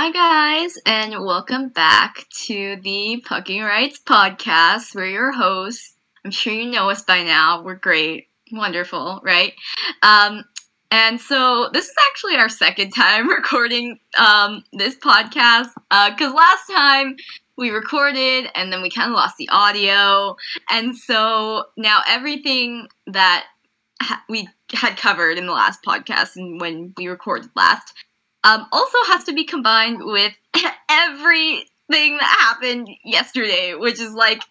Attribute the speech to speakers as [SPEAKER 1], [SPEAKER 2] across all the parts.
[SPEAKER 1] Hi, guys, and welcome back to the Pucking Rights podcast. We're your hosts. I'm sure you know us by now. We're great, wonderful, right? Um, and so this is actually our second time recording um, this podcast because last time we recorded and then we kind of lost the audio, and so now everything that ha- we had covered in the last podcast and when we recorded last um, also has to be combined with everything that happened yesterday, which is like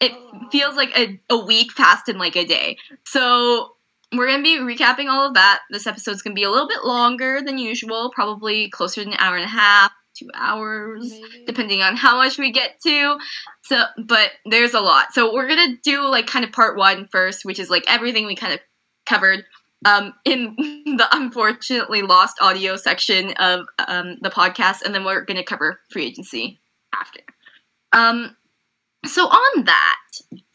[SPEAKER 1] it feels like a, a week passed in like a day. So we're gonna be recapping all of that. This episode's gonna be a little bit longer than usual, probably closer to an hour and a half, two hours,
[SPEAKER 2] Maybe.
[SPEAKER 1] depending on how much we get to. So, but there's a lot. So we're gonna do like kind of part one first, which is like everything we kind of covered um, in the unfortunately lost audio section of um, the podcast, and then we're gonna cover free agency after. Um, so on that,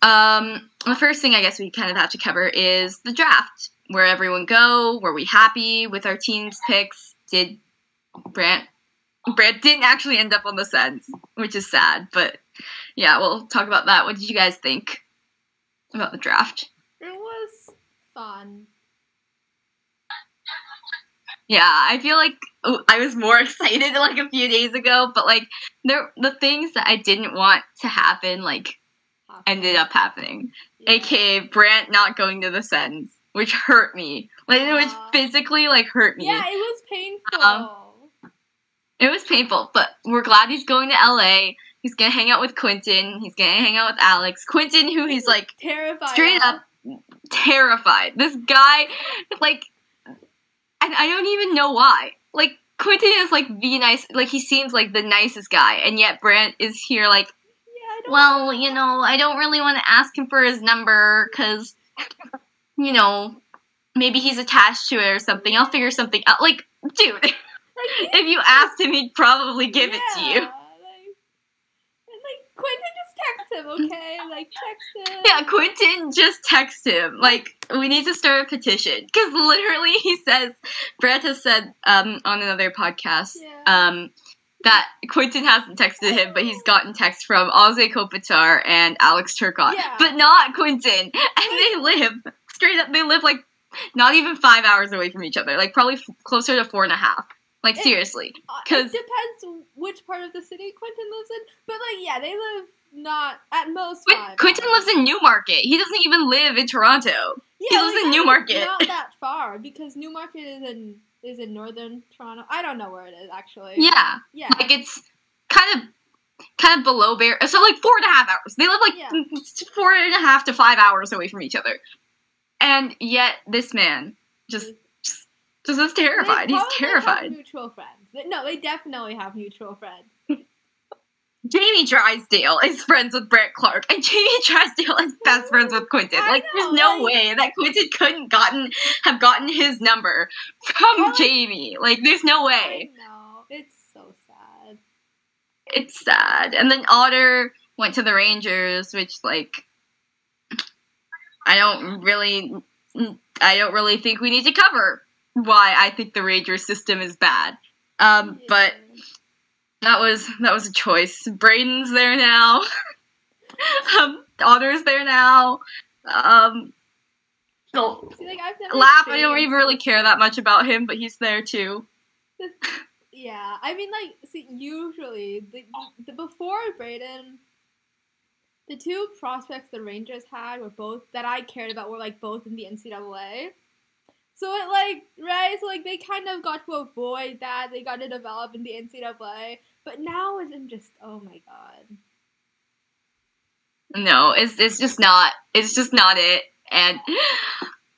[SPEAKER 1] um, the first thing I guess we kind of have to cover is the draft. Where everyone go? Were we happy with our team's picks? Did Brandt Brandt didn't actually end up on the Sens, which is sad. But yeah, we'll talk about that. What did you guys think about the draft?
[SPEAKER 2] It was fun.
[SPEAKER 1] Yeah, I feel like I was more excited like a few days ago, but like there the things that I didn't want to happen like ended up happening.
[SPEAKER 2] Yeah.
[SPEAKER 1] AKA Brandt not going to the Sens, which hurt me. Like it was physically like hurt me.
[SPEAKER 2] Yeah, it was painful.
[SPEAKER 1] Um, It was painful, but we're glad he's going to LA. He's gonna hang out with Quentin. He's gonna hang out with Alex. Quentin, who he's like
[SPEAKER 2] terrified.
[SPEAKER 1] straight up terrified. This guy, like, I don't even know why. Like, Quentin is like the nice, like he seems like the nicest guy, and yet Brandt is here like,
[SPEAKER 2] Yeah,
[SPEAKER 1] well, you know, I don't really want to ask him for his number because, you know, maybe he's attached to it or something. I'll figure something out. Like, dude, if you asked him, he'd probably give it to you.
[SPEAKER 2] Like, and like Quentin just text him, okay? Like text him.
[SPEAKER 1] Yeah, Quentin just text him. Like, we need to start a petition. Because literally he says, Brett has said um, on another podcast
[SPEAKER 2] Yeah.
[SPEAKER 1] um, that Quentin hasn't texted him, but he's gotten text from Anze Kopitar and Alex Turcotte.
[SPEAKER 2] Yeah.
[SPEAKER 1] But not Quentin. And they live, straight up, they live like not even five hours away from each other. Like, probably f- closer to four and a half. Like,
[SPEAKER 2] It-
[SPEAKER 1] seriously. because
[SPEAKER 2] it depends which part of the city Quentin lives in, but like yeah, they live not at most five.
[SPEAKER 1] Quentin
[SPEAKER 2] hours.
[SPEAKER 1] lives in Newmarket. He doesn't even live in Toronto.
[SPEAKER 2] Yeah, he
[SPEAKER 1] lives in Newmarket.
[SPEAKER 2] Not that far because Newmarket is in is in northern Toronto. I don't know where it is actually.
[SPEAKER 1] Yeah.
[SPEAKER 2] Yeah.
[SPEAKER 1] Like it's kind of kind of below bear. So like four and a half hours. They live like
[SPEAKER 2] Yeah.
[SPEAKER 1] four and a half to five hours away from each other, and yet this man just just, is terrified. He's terrified.
[SPEAKER 2] mutual friends. No, they definitely have mutual friends.
[SPEAKER 1] Jamie Drysdale is friends with Brett Clarke, and Jamie Drysdale is best friends with Quentin.
[SPEAKER 2] I
[SPEAKER 1] Like,
[SPEAKER 2] know,
[SPEAKER 1] there's no
[SPEAKER 2] like-
[SPEAKER 1] way that Quentin couldn't gotten have gotten his number from
[SPEAKER 2] like-
[SPEAKER 1] Jamie. Like, there's no way.
[SPEAKER 2] Know. It's so sad.
[SPEAKER 1] it's sad. And then Otter went to the Rangers, which like I don't really I don't really think we need to cover why I think the Rangers system is bad. Um, but that was that was a choice. Braden's there now. um, Otter's there now. Um, so
[SPEAKER 2] See, like, I've
[SPEAKER 1] laugh. I don't even really care that much about him, but he's there too.
[SPEAKER 2] Yeah, I mean, like, see, usually the, the before Braden, the two prospects the Rangers had were both that I cared about were like both in the NCAA. So it like right, so like they kind of got to avoid that. They got to develop in the NCAA, but now it's just oh my god.
[SPEAKER 1] No, it's it's just not. It's just not it. And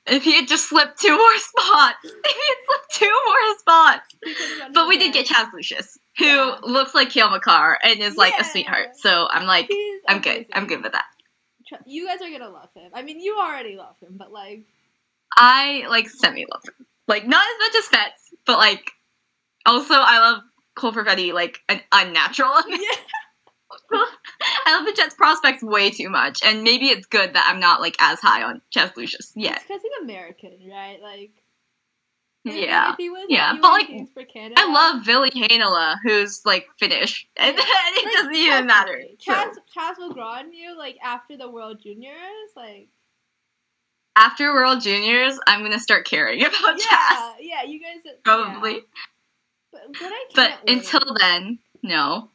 [SPEAKER 1] if he had just slipped two more spots, if he had slipped two more spots.
[SPEAKER 2] He could've gotten
[SPEAKER 1] But we did get. Chaz Lucius, who
[SPEAKER 2] Yeah.
[SPEAKER 1] looks like Cale Makar and is like
[SPEAKER 2] Yeah.
[SPEAKER 1] a sweetheart. So I'm like,
[SPEAKER 2] He's
[SPEAKER 1] I'm good. I'm good with that.
[SPEAKER 2] You guys are gonna love him. I mean, you already love him, but like,
[SPEAKER 1] I like semi love him. Like not as much as Fetz, but like also I love Cole Perfetti like an unnatural.
[SPEAKER 2] yeah.
[SPEAKER 1] I love the Jets prospects way too much, and maybe it's good that I'm not like as high on Chaz Lucius yet.
[SPEAKER 2] Because he's American, right? Like,
[SPEAKER 1] Yeah.
[SPEAKER 2] he was,
[SPEAKER 1] Yeah, but, like,
[SPEAKER 2] for Canada,
[SPEAKER 1] I love Ville Heinola, who's like Finnish, and,
[SPEAKER 2] Yeah.
[SPEAKER 1] it
[SPEAKER 2] like,
[SPEAKER 1] doesn't even matter.
[SPEAKER 2] Chaz,
[SPEAKER 1] So,
[SPEAKER 2] Chaz will grow on you like after the World Juniors, like
[SPEAKER 1] after World Juniors, I'm gonna start caring about Chaz,
[SPEAKER 2] yeah, yeah. You guys are-
[SPEAKER 1] probably.
[SPEAKER 2] yeah. But, but I
[SPEAKER 1] But
[SPEAKER 2] can't wait.
[SPEAKER 1] until then, no.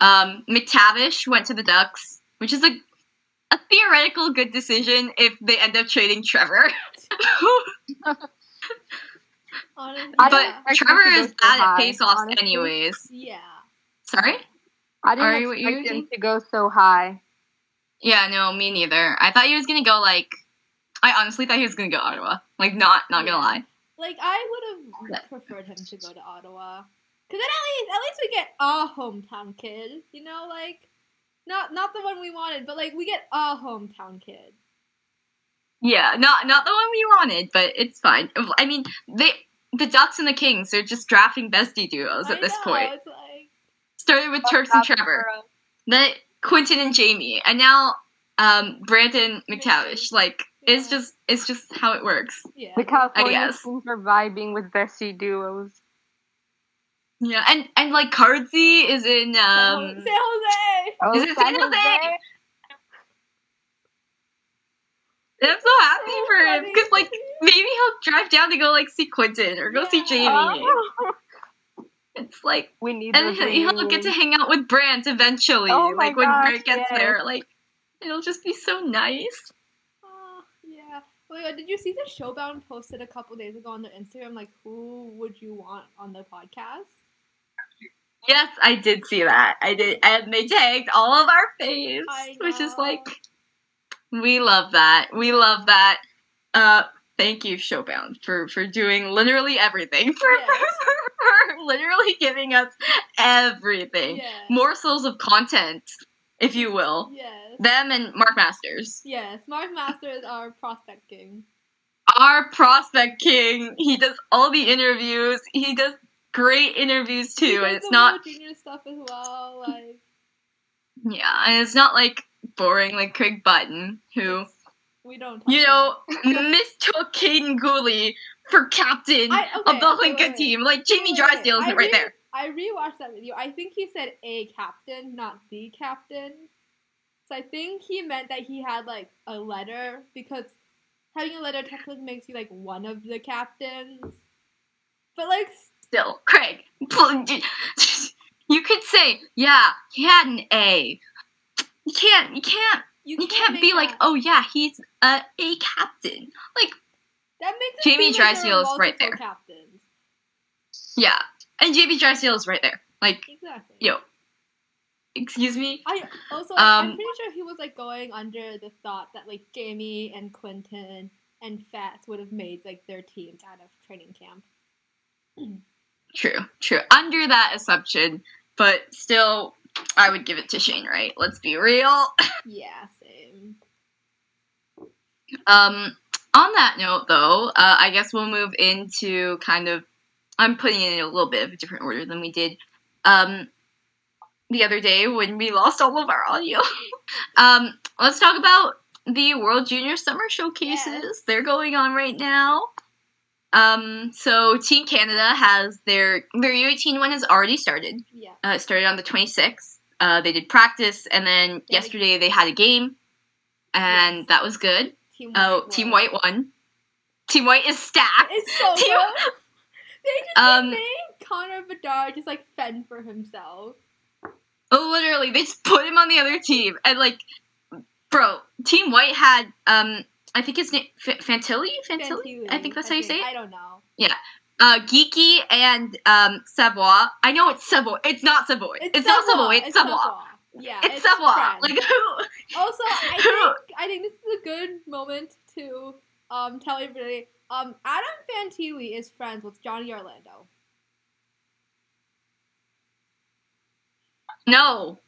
[SPEAKER 1] Um, McTavish went to the Ducks, which is a a theoretical good decision if they end up trading Trevor.
[SPEAKER 2] Honestly,
[SPEAKER 1] but
[SPEAKER 3] didn't expect him
[SPEAKER 1] Trevor
[SPEAKER 3] to go
[SPEAKER 1] is
[SPEAKER 3] so
[SPEAKER 1] bad at
[SPEAKER 3] high,
[SPEAKER 1] face-offs
[SPEAKER 3] honestly.
[SPEAKER 1] anyways.
[SPEAKER 2] yeah.
[SPEAKER 1] Sorry?
[SPEAKER 3] I didn't
[SPEAKER 1] Are you- what you
[SPEAKER 3] expect him
[SPEAKER 1] think?
[SPEAKER 3] to go so high.
[SPEAKER 1] Yeah, no, me neither. I thought he was gonna go like. I honestly thought he was gonna go Ottawa. Like, not not gonna lie.
[SPEAKER 2] Like I would have preferred him to go to Ottawa, because then at least at least we get a hometown kid. You know, like not not the one we wanted, but like we get a hometown kid.
[SPEAKER 1] Yeah, not not the one we wanted, but it's fine. I mean, they the Ducks and the Kings are just drafting bestie duos at
[SPEAKER 2] I
[SPEAKER 1] this
[SPEAKER 2] know,
[SPEAKER 1] point.
[SPEAKER 2] like
[SPEAKER 1] Started with Turks and Trevor, then Quentin and Jamie, and now um Brandon McTavish. Like, it's just it's just how it works.
[SPEAKER 2] yeah.
[SPEAKER 3] The California
[SPEAKER 1] guess.
[SPEAKER 3] teams are vibing with bestie duos.
[SPEAKER 1] Yeah, and and like Cardsy is in
[SPEAKER 2] San
[SPEAKER 1] um.
[SPEAKER 2] Jose- San Jose.
[SPEAKER 3] Oh,
[SPEAKER 1] Is it San Jose? and I'm so happy
[SPEAKER 2] So
[SPEAKER 1] for him because like maybe he'll drive down to go like see Quentin or go see
[SPEAKER 2] Yeah.
[SPEAKER 1] Jamie. It's like
[SPEAKER 3] we need
[SPEAKER 1] and he'll he'll get to hang out with Brandt eventually.
[SPEAKER 3] Oh my
[SPEAKER 1] like when
[SPEAKER 3] gosh,
[SPEAKER 1] Brandt gets
[SPEAKER 3] yes.
[SPEAKER 1] there, like it'll just be so nice.
[SPEAKER 2] Oh, yeah. Did you see the Showbound posted a couple days ago on their Instagram? Like, who would you want on the podcast?
[SPEAKER 1] Yes, I did see that. I did, and they tagged all of our faves, which is like we love that. We love that. Uh, thank you, Showbound, for for doing literally everything. For,
[SPEAKER 2] Yes.
[SPEAKER 1] for literally giving us everything,
[SPEAKER 2] Yes.
[SPEAKER 1] morsels of content, if you will.
[SPEAKER 2] Yes.
[SPEAKER 1] Them and Mark Masters.
[SPEAKER 2] Yes. Mark Masters are prospect king.
[SPEAKER 1] our prospect king. He does all the interviews. He does great interviews too, and it's not
[SPEAKER 2] Junior stuff as well. Like,
[SPEAKER 1] yeah, and it's not like boring like Craig Button, who
[SPEAKER 2] we don't. talk
[SPEAKER 1] you know mistook Kaiden Guhle for captain
[SPEAKER 2] I- okay,
[SPEAKER 1] of the Lincoln
[SPEAKER 2] wait, wait.
[SPEAKER 1] team. Like Jamie
[SPEAKER 2] Wait,
[SPEAKER 1] Drysdale is right there.
[SPEAKER 2] I rewatched that video. I think he said a captain, not the captain. So I think he meant that he had like a letter because having a letter technically makes you like one of the captains. But like,
[SPEAKER 1] Still, Craig, you could say, yeah, he had an A. You can't, you can't,
[SPEAKER 2] you
[SPEAKER 1] you
[SPEAKER 2] can't,
[SPEAKER 1] can't be like, oh yeah, he's a A captain. Like,
[SPEAKER 2] that makes it
[SPEAKER 1] Jamie
[SPEAKER 2] like
[SPEAKER 1] Drysdale is right there.
[SPEAKER 2] Captains.
[SPEAKER 1] yeah, and JB Drysdale is right there. Like,
[SPEAKER 2] Exactly.
[SPEAKER 1] yo, excuse me.
[SPEAKER 2] I also I'm
[SPEAKER 1] Um,
[SPEAKER 2] pretty sure he was like going under the thought that like Jamie and Quentin and Fats would have made like their teams out of training camp.
[SPEAKER 1] True, true. Under that assumption, but still, I would give it to Shane Wright. Let's be real.
[SPEAKER 2] Yeah, same.
[SPEAKER 1] Um, on that note, though, uh, I guess we'll move into kind of. I'm putting it in a little bit of a different order than we did um, the other day when we lost all of our audio. um, let's talk about the World Junior Summer Showcases.
[SPEAKER 2] Yes.
[SPEAKER 1] They're going on right now. Um, so Team Canada has their their U18 one has already started.
[SPEAKER 2] Yeah.
[SPEAKER 1] Uh, it started on the 26th. Uh, they did practice, and then
[SPEAKER 2] Yeah.
[SPEAKER 1] yesterday they had a game, and
[SPEAKER 2] Yes.
[SPEAKER 1] that was good.
[SPEAKER 2] Team
[SPEAKER 1] Oh,
[SPEAKER 2] White
[SPEAKER 1] Team. White won. Team White is stacked.
[SPEAKER 2] It's so
[SPEAKER 1] Team-
[SPEAKER 2] good. They just
[SPEAKER 1] Um,
[SPEAKER 2] made Connor Bedard just like fend for himself.
[SPEAKER 1] Oh, literally, they just put him on the other team, and like, bro, Team White had um, I think his name F- Fantilli, Fantilli.
[SPEAKER 2] Fantilli,
[SPEAKER 1] I think that's how you say it.
[SPEAKER 2] I don't know. Yeah.
[SPEAKER 1] Uh, Geekie and um, Savoy. I know it's Savoy. It's not Savoy. It's, not Savoy. It's Savoy.
[SPEAKER 2] Yeah,
[SPEAKER 1] It's Savoy.
[SPEAKER 2] friends.
[SPEAKER 1] Like who?
[SPEAKER 2] Also, I think I think this is a good moment to um tell everybody. Um, Adam Fantilli is friends with Johnny Orlando.
[SPEAKER 1] No,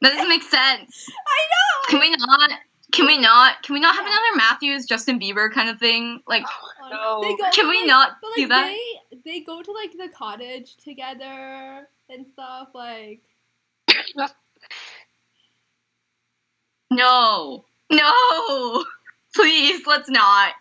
[SPEAKER 1] that doesn't make sense.
[SPEAKER 2] I know.
[SPEAKER 1] Can we not? Can we not? Can we not have
[SPEAKER 2] Yeah.
[SPEAKER 1] another Matthews, Justin Bieber kind of thing? Like,
[SPEAKER 2] know.
[SPEAKER 3] No.
[SPEAKER 2] Go,
[SPEAKER 1] Can we
[SPEAKER 2] like-
[SPEAKER 1] not
[SPEAKER 2] but,
[SPEAKER 1] do
[SPEAKER 2] like,
[SPEAKER 1] that?
[SPEAKER 2] They they go to like the cottage together and stuff. Like
[SPEAKER 1] no, no, please, let's not.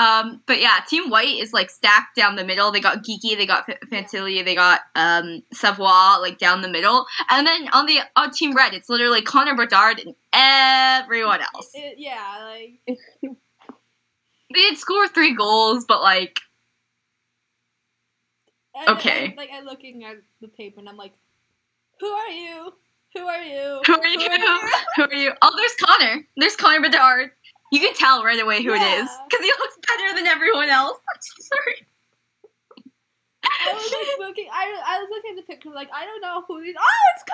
[SPEAKER 1] Um, but yeah, Team White is like stacked down the middle. They got Geekie, they got F- Fantilli, they got um Savoie like down the middle, and then on the on Team Red, it's literally Connor Bedard and everyone else.
[SPEAKER 2] It, yeah, like
[SPEAKER 1] They did score three goals, but like
[SPEAKER 2] I-
[SPEAKER 1] Okay.
[SPEAKER 2] I, like I'm looking at the paper and I'm like, who are you? Who are you?
[SPEAKER 1] who are you? Who are you? Oh, there's Connor. There's Connor Bedard. You can tell right away who it is because he looks better than everyone else. I'm so sorry.
[SPEAKER 2] I was like looking. I, I was looking at the picture like I don't know who these. Oh, it's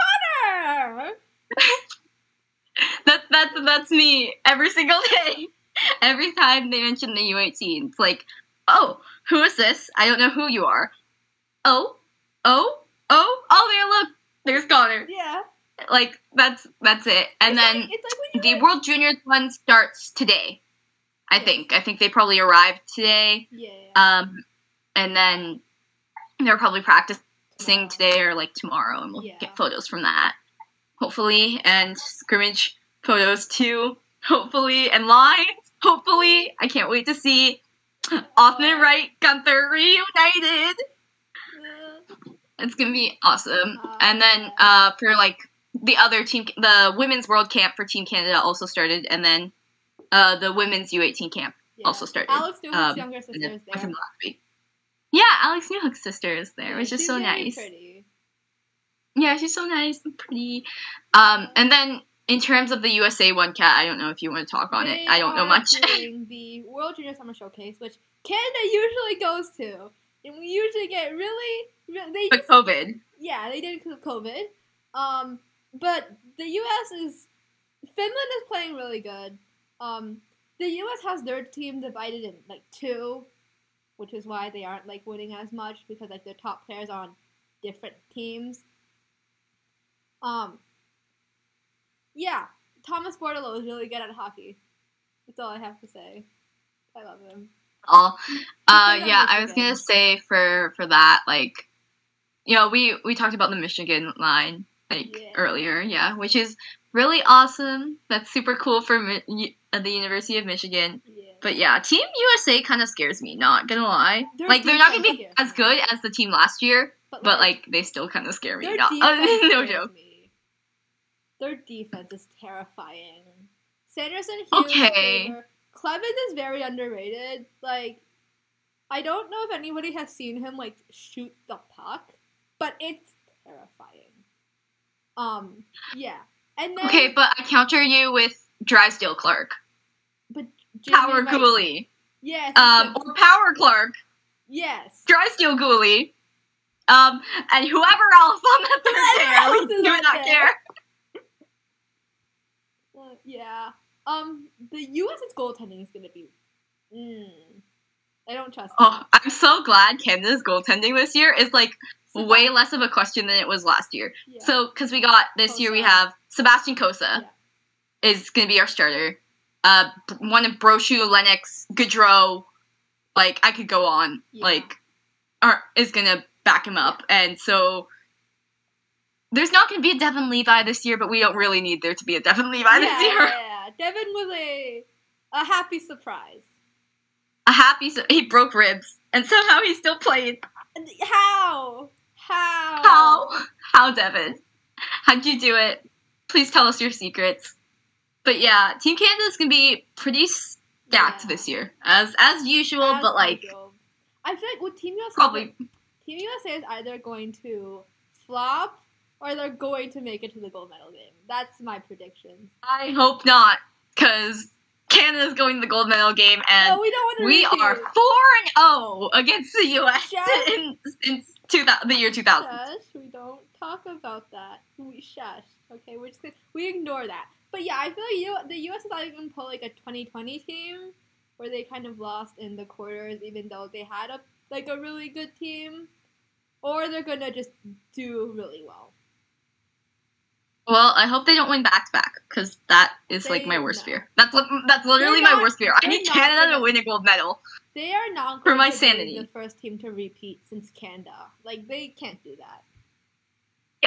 [SPEAKER 2] Connor.
[SPEAKER 1] That's that's that's me every single day. Every time they mention the U18, it's like, oh, who is this? I don't know who you are. Oh, oh, oh, oh, there, look, there's Connor.
[SPEAKER 2] Yeah.
[SPEAKER 1] Like that's that's it. And
[SPEAKER 2] It's
[SPEAKER 1] then
[SPEAKER 2] like, like
[SPEAKER 1] the World Juniors one starts today. I
[SPEAKER 2] Yes.
[SPEAKER 1] think. I think they probably arrived today.
[SPEAKER 2] Yeah.
[SPEAKER 1] Um, and then they're probably practicing today or like tomorrow, and we'll
[SPEAKER 2] Yeah.
[SPEAKER 1] get photos from that, hopefully, and scrimmage photos too, hopefully, and lines, hopefully. I can't wait to see Othmann Wright Guenther reunited.
[SPEAKER 2] Uh,
[SPEAKER 1] It's gonna be awesome.
[SPEAKER 2] Uh,
[SPEAKER 1] and then uh, for like the other team, the women's World Camp for Team Canada also started, and then uh, the women's U18 camp
[SPEAKER 2] yeah.
[SPEAKER 1] also started.
[SPEAKER 2] Alex Newhook's
[SPEAKER 1] Um,
[SPEAKER 2] younger sister is there.
[SPEAKER 1] Yeah, Alex Newhook's sister is there,
[SPEAKER 2] Yeah,
[SPEAKER 1] which is so nice.
[SPEAKER 2] Pretty.
[SPEAKER 1] Yeah, she's so nice and pretty. Um, and then in terms of the USA one cat, I don't know if you want to talk on it. I don't know much.
[SPEAKER 2] the World Junior Summer Showcase, which Canada usually goes to, and we usually get really, really they
[SPEAKER 1] but COVID.
[SPEAKER 2] yeah they did because of COVID. Um, but the U.S. is Finland is playing really good. Um, the U.S. has their team divided in like two, which is why they aren't like winning as much because like their top players are on different teams. Um, yeah, Thomas Bordeleau is really good at hockey. That's all I have to say. I love him.
[SPEAKER 1] All. Uh, yeah, I was gonna say for for that, like, you know, we we talked about the Michigan line like
[SPEAKER 2] Yeah.
[SPEAKER 1] earlier, yeah, which is really awesome. That's super cool for Mi- uh, the University of Michigan.
[SPEAKER 2] Yeah.
[SPEAKER 1] But yeah, Team USA kind of scares me. Not gonna lie,
[SPEAKER 2] Their
[SPEAKER 1] like they're not gonna be as good as the team last year, but like they still kind of scare me.
[SPEAKER 2] their
[SPEAKER 1] Not,
[SPEAKER 2] defense
[SPEAKER 1] no joke.
[SPEAKER 2] me. Their defense is terrifying. Sanderson, Hughes,
[SPEAKER 1] Okay.
[SPEAKER 2] Clemens is very underrated. Like, I don't know if anybody has seen him like shoot the puck, but it's terrifying. Um, yeah, and then
[SPEAKER 1] Okay, but I counter you with Drysdale Clarke,
[SPEAKER 2] but Jimmy
[SPEAKER 1] Power
[SPEAKER 2] might-
[SPEAKER 1] Guhle,
[SPEAKER 2] Yes,
[SPEAKER 1] um, or Power Clarke,
[SPEAKER 2] yes.
[SPEAKER 1] Drysdale Guhle, um, and whoever else on the third
[SPEAKER 2] Whoever
[SPEAKER 1] pair.
[SPEAKER 2] else
[SPEAKER 1] We do not care.
[SPEAKER 2] Uh, yeah. Um, the U.S.'s goaltending is gonna be. Mm, I don't trust.
[SPEAKER 1] Oh, I'm so glad Canada's goaltending this year is like
[SPEAKER 2] them.
[SPEAKER 1] way less of a question than it was last year.
[SPEAKER 2] Yeah.
[SPEAKER 1] So, because we got this year, we have Sebastian Cossa is going to be our starter. Uh, one of Brochu, Lennox, Gaudreau, like I could go on,
[SPEAKER 2] Yeah.
[SPEAKER 1] like, are is going to back him up, and so there's not going to be a Devin Levi this year, but we don't really need there to be a Devin Levi
[SPEAKER 2] yeah,
[SPEAKER 1] this year.
[SPEAKER 2] yeah. Devin was a a happy surprise.
[SPEAKER 1] A happy, he broke ribs, and somehow he still played.
[SPEAKER 2] How? How?
[SPEAKER 1] How? How, Devin? How'd you do it? Please tell us your secrets. But yeah, Team Canada's gonna be pretty stacked
[SPEAKER 2] Yeah.
[SPEAKER 1] this year, as as usual.
[SPEAKER 2] As
[SPEAKER 1] but like,
[SPEAKER 2] usual. I feel like with Team USA,
[SPEAKER 1] probably
[SPEAKER 2] Team USA is either going to flop or they're going to make it to the gold medal game. That's my prediction.
[SPEAKER 1] I hope not, because Canada's going to the gold medal game, and
[SPEAKER 2] no, we don't want to.
[SPEAKER 1] we are four and zero against the U.S.
[SPEAKER 2] Shush.
[SPEAKER 1] in, since two thousand, the year two thousand.
[SPEAKER 2] Shush. We don't talk about that. We shush. Okay, we're just gonna, we ignore that. But yeah, I feel like you, the U.S. is not even pull like a 2020 team where they kind of lost in the quarters, even though they had a like a really good team, or they're gonna just do really well.
[SPEAKER 1] Well, I hope they don't win back to back, because that is like my worst
[SPEAKER 2] no.
[SPEAKER 1] fear. That's what that's literally
[SPEAKER 2] They're
[SPEAKER 1] my worst fear. I need Canada
[SPEAKER 2] gonna-
[SPEAKER 1] to win a gold medal.
[SPEAKER 2] They are not
[SPEAKER 1] For my
[SPEAKER 2] to
[SPEAKER 1] sanity.
[SPEAKER 2] be the first team to repeat since Canada. Like they can't do that.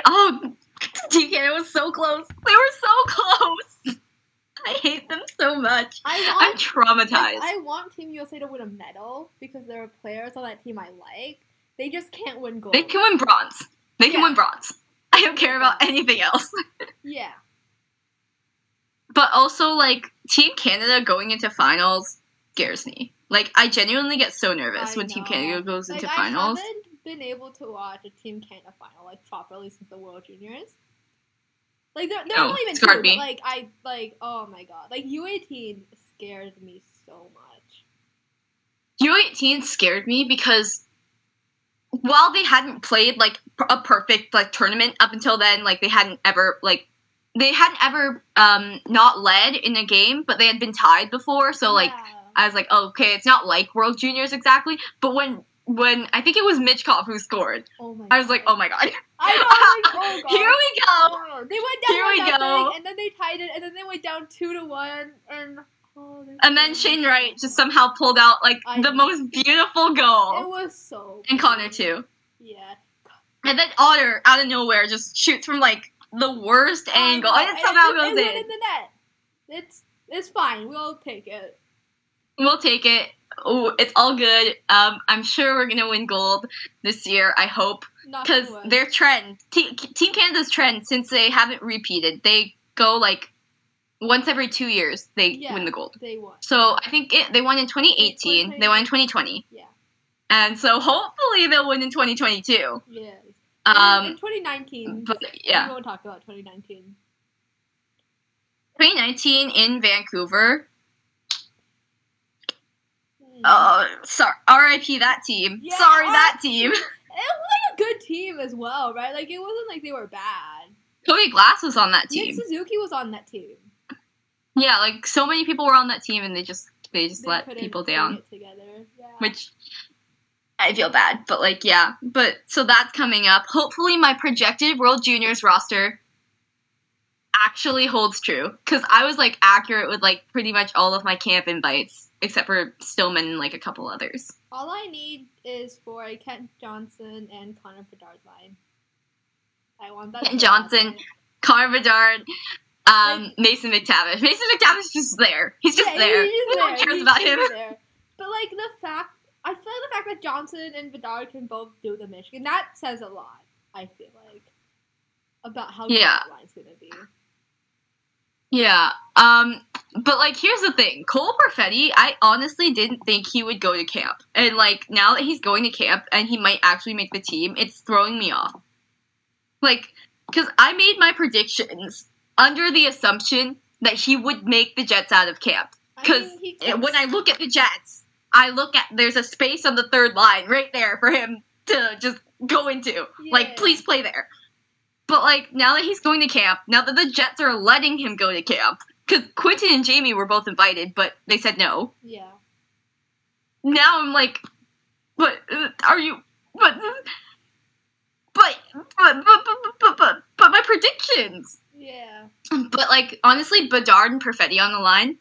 [SPEAKER 1] Oh, Team Canada was so close. They were so close. I hate them so much.
[SPEAKER 2] I
[SPEAKER 1] I'm traumatized.
[SPEAKER 2] like, I want Team USA to win a medal because there are players on that team I like. They just can't win gold.
[SPEAKER 1] they can win bronze. They can
[SPEAKER 2] Yeah.
[SPEAKER 1] win bronze. I don't care about anything else.
[SPEAKER 2] Yeah.
[SPEAKER 1] But also, like, Team Canada going into finals scares me. Like, I genuinely get so nervous
[SPEAKER 2] I
[SPEAKER 1] when Team. Canada goes
[SPEAKER 2] Like
[SPEAKER 1] into finals.
[SPEAKER 2] I haven't been able to watch a Team Canada final like properly since the World Juniors. Like there, there
[SPEAKER 1] Oh,
[SPEAKER 2] only been two, but like I like oh my god, like U eighteen scared me so much.
[SPEAKER 1] U18 scared me because while they hadn't played like a perfect like tournament up until then, like they hadn't ever like they hadn't ever um not led in a game, but they had been tied before. So like
[SPEAKER 2] Yeah.
[SPEAKER 1] I was like, oh, okay, it's not like World Juniors exactly. But when when I think it was Michkov who scored,
[SPEAKER 2] oh my
[SPEAKER 1] I was like, oh my god,
[SPEAKER 2] I know, like, oh god.
[SPEAKER 1] here we go.
[SPEAKER 2] Oh, they went down
[SPEAKER 1] Here we go.
[SPEAKER 2] and then they tied it, and then they went down two to one, and oh,
[SPEAKER 1] And then Shane Wright just somehow pulled out like
[SPEAKER 2] I
[SPEAKER 1] the
[SPEAKER 2] know.
[SPEAKER 1] most beautiful goal.
[SPEAKER 2] It was so.
[SPEAKER 1] and Connor too.
[SPEAKER 2] Yeah.
[SPEAKER 1] And then Otter out of nowhere just shoots from like the worst
[SPEAKER 2] I
[SPEAKER 1] angle, and it somehow goes
[SPEAKER 2] it
[SPEAKER 1] in.
[SPEAKER 2] in the net. It's it's fine. We'll take it.
[SPEAKER 1] We'll take it. Oh, it's all good. Um, I'm sure we're gonna win gold this year. I hope because their trend, Te- Team Canada's trend, since they haven't repeated, they go like once every two years they
[SPEAKER 2] Yeah.
[SPEAKER 1] win the gold.
[SPEAKER 2] they won.
[SPEAKER 1] So I think it, they won in 2018. They won in 2020,
[SPEAKER 2] Yeah.
[SPEAKER 1] and so hopefully they'll win in 2022.
[SPEAKER 2] Yes. And
[SPEAKER 1] Um,
[SPEAKER 2] in 2019.
[SPEAKER 1] but yeah.
[SPEAKER 2] We won't talk about 2019.
[SPEAKER 1] 2019 in Vancouver.
[SPEAKER 2] Hmm.
[SPEAKER 1] Oh, sorry. R.I.P. that team.
[SPEAKER 2] Yeah,
[SPEAKER 1] sorry,
[SPEAKER 2] R-
[SPEAKER 1] that team.
[SPEAKER 2] It was like a good team as well, right? Like it wasn't like they were bad.
[SPEAKER 1] Cody Glass was on that
[SPEAKER 2] Nick
[SPEAKER 1] team.
[SPEAKER 2] Suzuki was on that team.
[SPEAKER 1] Yeah, like so many people were on that team, and they just they just
[SPEAKER 2] They
[SPEAKER 1] let people down,
[SPEAKER 2] together. Yeah.
[SPEAKER 1] which I feel bad. But like, yeah. But so that's coming up. Hopefully, my projected World Juniors roster actually holds true because I was like accurate with like pretty much all of my camp invites except for Stillman and like a couple others.
[SPEAKER 2] All I need is for a Kent Johnson and Connor Bedard line. I want that.
[SPEAKER 1] Kent Johnson. Connor Bedard, um, Mason McTavish. Mason McTavish is just there. He's just
[SPEAKER 2] Yeah,
[SPEAKER 1] there.
[SPEAKER 2] he's
[SPEAKER 1] No one cares
[SPEAKER 2] He's
[SPEAKER 1] about him.
[SPEAKER 2] there. But like the fact, I feel like the fact that Johnson and Bedard can both do the Michigan that says a lot. I feel like about how good
[SPEAKER 1] Yeah.
[SPEAKER 2] line's gonna be.
[SPEAKER 1] Yeah. Um but like here's the thing. Cole Perfetti, I honestly didn't think he would go to camp. And like now that he's going to camp and he might actually make the team, it's throwing me off. Like cuz I made my predictions under the assumption that he would make the Jets out of camp.
[SPEAKER 2] I
[SPEAKER 1] Cuz
[SPEAKER 2] mean,
[SPEAKER 1] when I look at the Jets, I look at there's a space on the third line right there for him to just go into.
[SPEAKER 2] Yeah.
[SPEAKER 1] Like, please play there. But like now that he's going to camp, now that the Jets are letting him go to camp, because Quentin and Jamie were both invited, but they said no.
[SPEAKER 2] yeah,
[SPEAKER 1] Now I'm like, but uh, are you? But but but but but but, but, but my predictions.
[SPEAKER 2] Yeah.
[SPEAKER 1] But like honestly, Bedard and Perfetti on the line,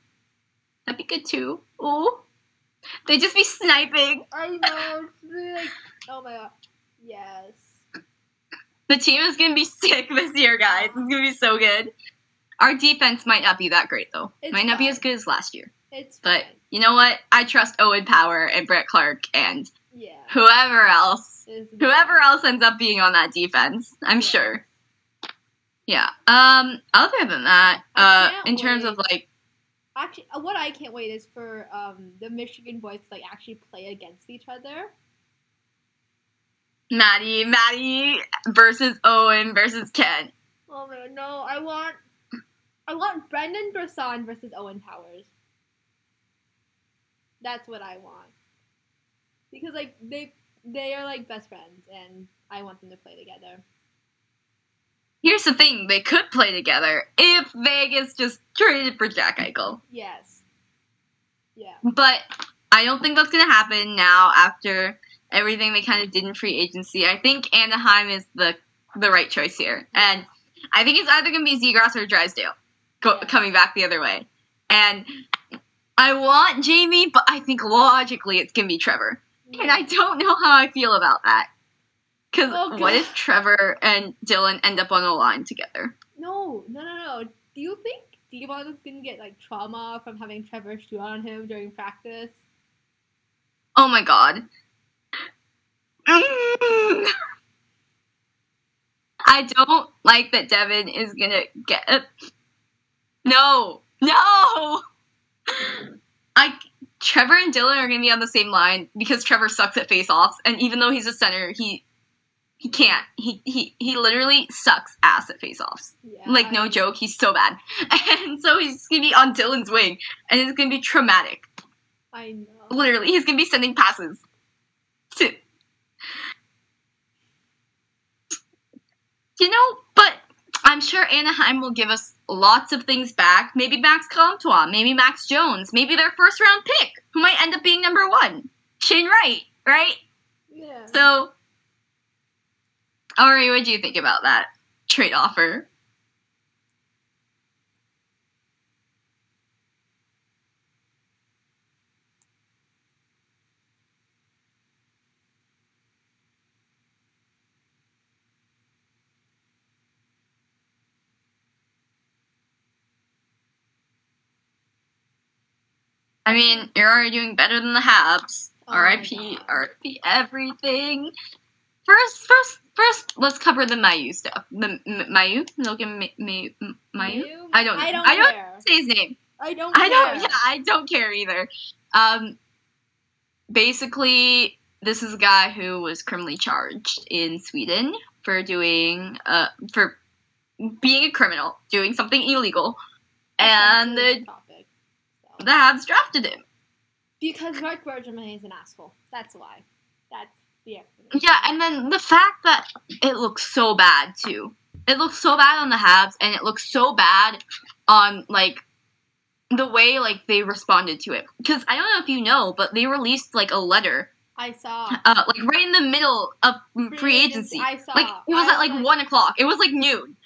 [SPEAKER 1] that'd be good too. Oh, they'd just be sniping.
[SPEAKER 2] I know. like, oh my god. Yes.
[SPEAKER 1] The team is gonna be sick this year, guys. It's gonna be so good. Our defense might not be that great though.
[SPEAKER 2] It's
[SPEAKER 1] might not be as good as last year.
[SPEAKER 2] It's
[SPEAKER 1] But
[SPEAKER 2] fine.
[SPEAKER 1] you know what? I trust Owen Power and Brett Clarke and
[SPEAKER 2] Yeah.
[SPEAKER 1] whoever else. Whoever else ends up being on that defense, I'm
[SPEAKER 2] Yeah.
[SPEAKER 1] sure. Yeah. Um. Other than that, uh, in terms of like,
[SPEAKER 2] Actually, uh, what I can't wait is for um the Michigan boys to like actually play against each other.
[SPEAKER 1] Maddie, Maddie versus Owen versus Ken.
[SPEAKER 2] Oh man, no! I want, I want Brendan Brisson versus Owen Powers. That's what I want. Because like they they are like best friends, and I want them to play together.
[SPEAKER 1] Here's the thing: they could play together if Vegas just traded for Jack Eichel.
[SPEAKER 2] Yes. Yeah.
[SPEAKER 1] But I don't think that's gonna happen now after everything they kind of did in free agency. I think Anaheim is the the right choice here, and I think it's either gonna be Zegras or Drysdale go,
[SPEAKER 2] Yeah.
[SPEAKER 1] coming back the other way. And I want Jamie, but I think logically it's gonna be Trevor, and I don't know how I feel about that. Because
[SPEAKER 2] Oh,
[SPEAKER 1] what if Trevor and Dylan end up on a line together?
[SPEAKER 2] No, no, no, no. Do you think Devon is gonna get like trauma from having Trevor shoot on him during practice.
[SPEAKER 1] Oh my god. I don't like that Devin is gonna get. No, no. I Trevor and Dylan are gonna be on the same line because Trevor sucks at face-offs, and even though he's a center, he he can't. He he he literally sucks ass at face-offs.
[SPEAKER 2] Yeah.
[SPEAKER 1] Like no joke, he's so bad, and so he's gonna be on Dylan's wing, and it's gonna be traumatic.
[SPEAKER 2] I know.
[SPEAKER 1] Literally, he's gonna be sending passes. To, you know, but I'm sure Anaheim will give us lots of things back. Maybe Max Comtois, maybe Max Jones, maybe their first round pick, who might end up being number one. Shane Wright, right?
[SPEAKER 2] Yeah.
[SPEAKER 1] So, Ari, what do you think about that trade offer? I mean, you're already doing better than the Habs.
[SPEAKER 2] Oh
[SPEAKER 1] R.I.P. R.I.P. Everything. First, first, first, let's cover the Mailloux stuff. The Mailloux, Ma- Mailloux.
[SPEAKER 2] Mailloux?
[SPEAKER 1] I don't.
[SPEAKER 2] I don't
[SPEAKER 1] I don't
[SPEAKER 2] care.
[SPEAKER 1] say his name.
[SPEAKER 2] I don't. Care.
[SPEAKER 1] I don't. Yeah, I don't care either. Um, basically, this is a guy who was criminally charged in Sweden for doing uh for being a criminal, doing something illegal, and the
[SPEAKER 2] topic. So.
[SPEAKER 1] the Habs drafted him.
[SPEAKER 2] Because Marc Bergevin is an asshole. That's why. That's the.
[SPEAKER 1] Yeah, and then the fact that it looks so bad too. It looks so bad on the Habs, and it looks so bad on like the way like they responded to it. Because I don't know if you know, but they released like a letter,
[SPEAKER 2] I saw.
[SPEAKER 1] uh, like right in the middle of free agency.
[SPEAKER 2] I saw.
[SPEAKER 1] Like it was
[SPEAKER 2] I
[SPEAKER 1] at like one o'clock. It was like noon.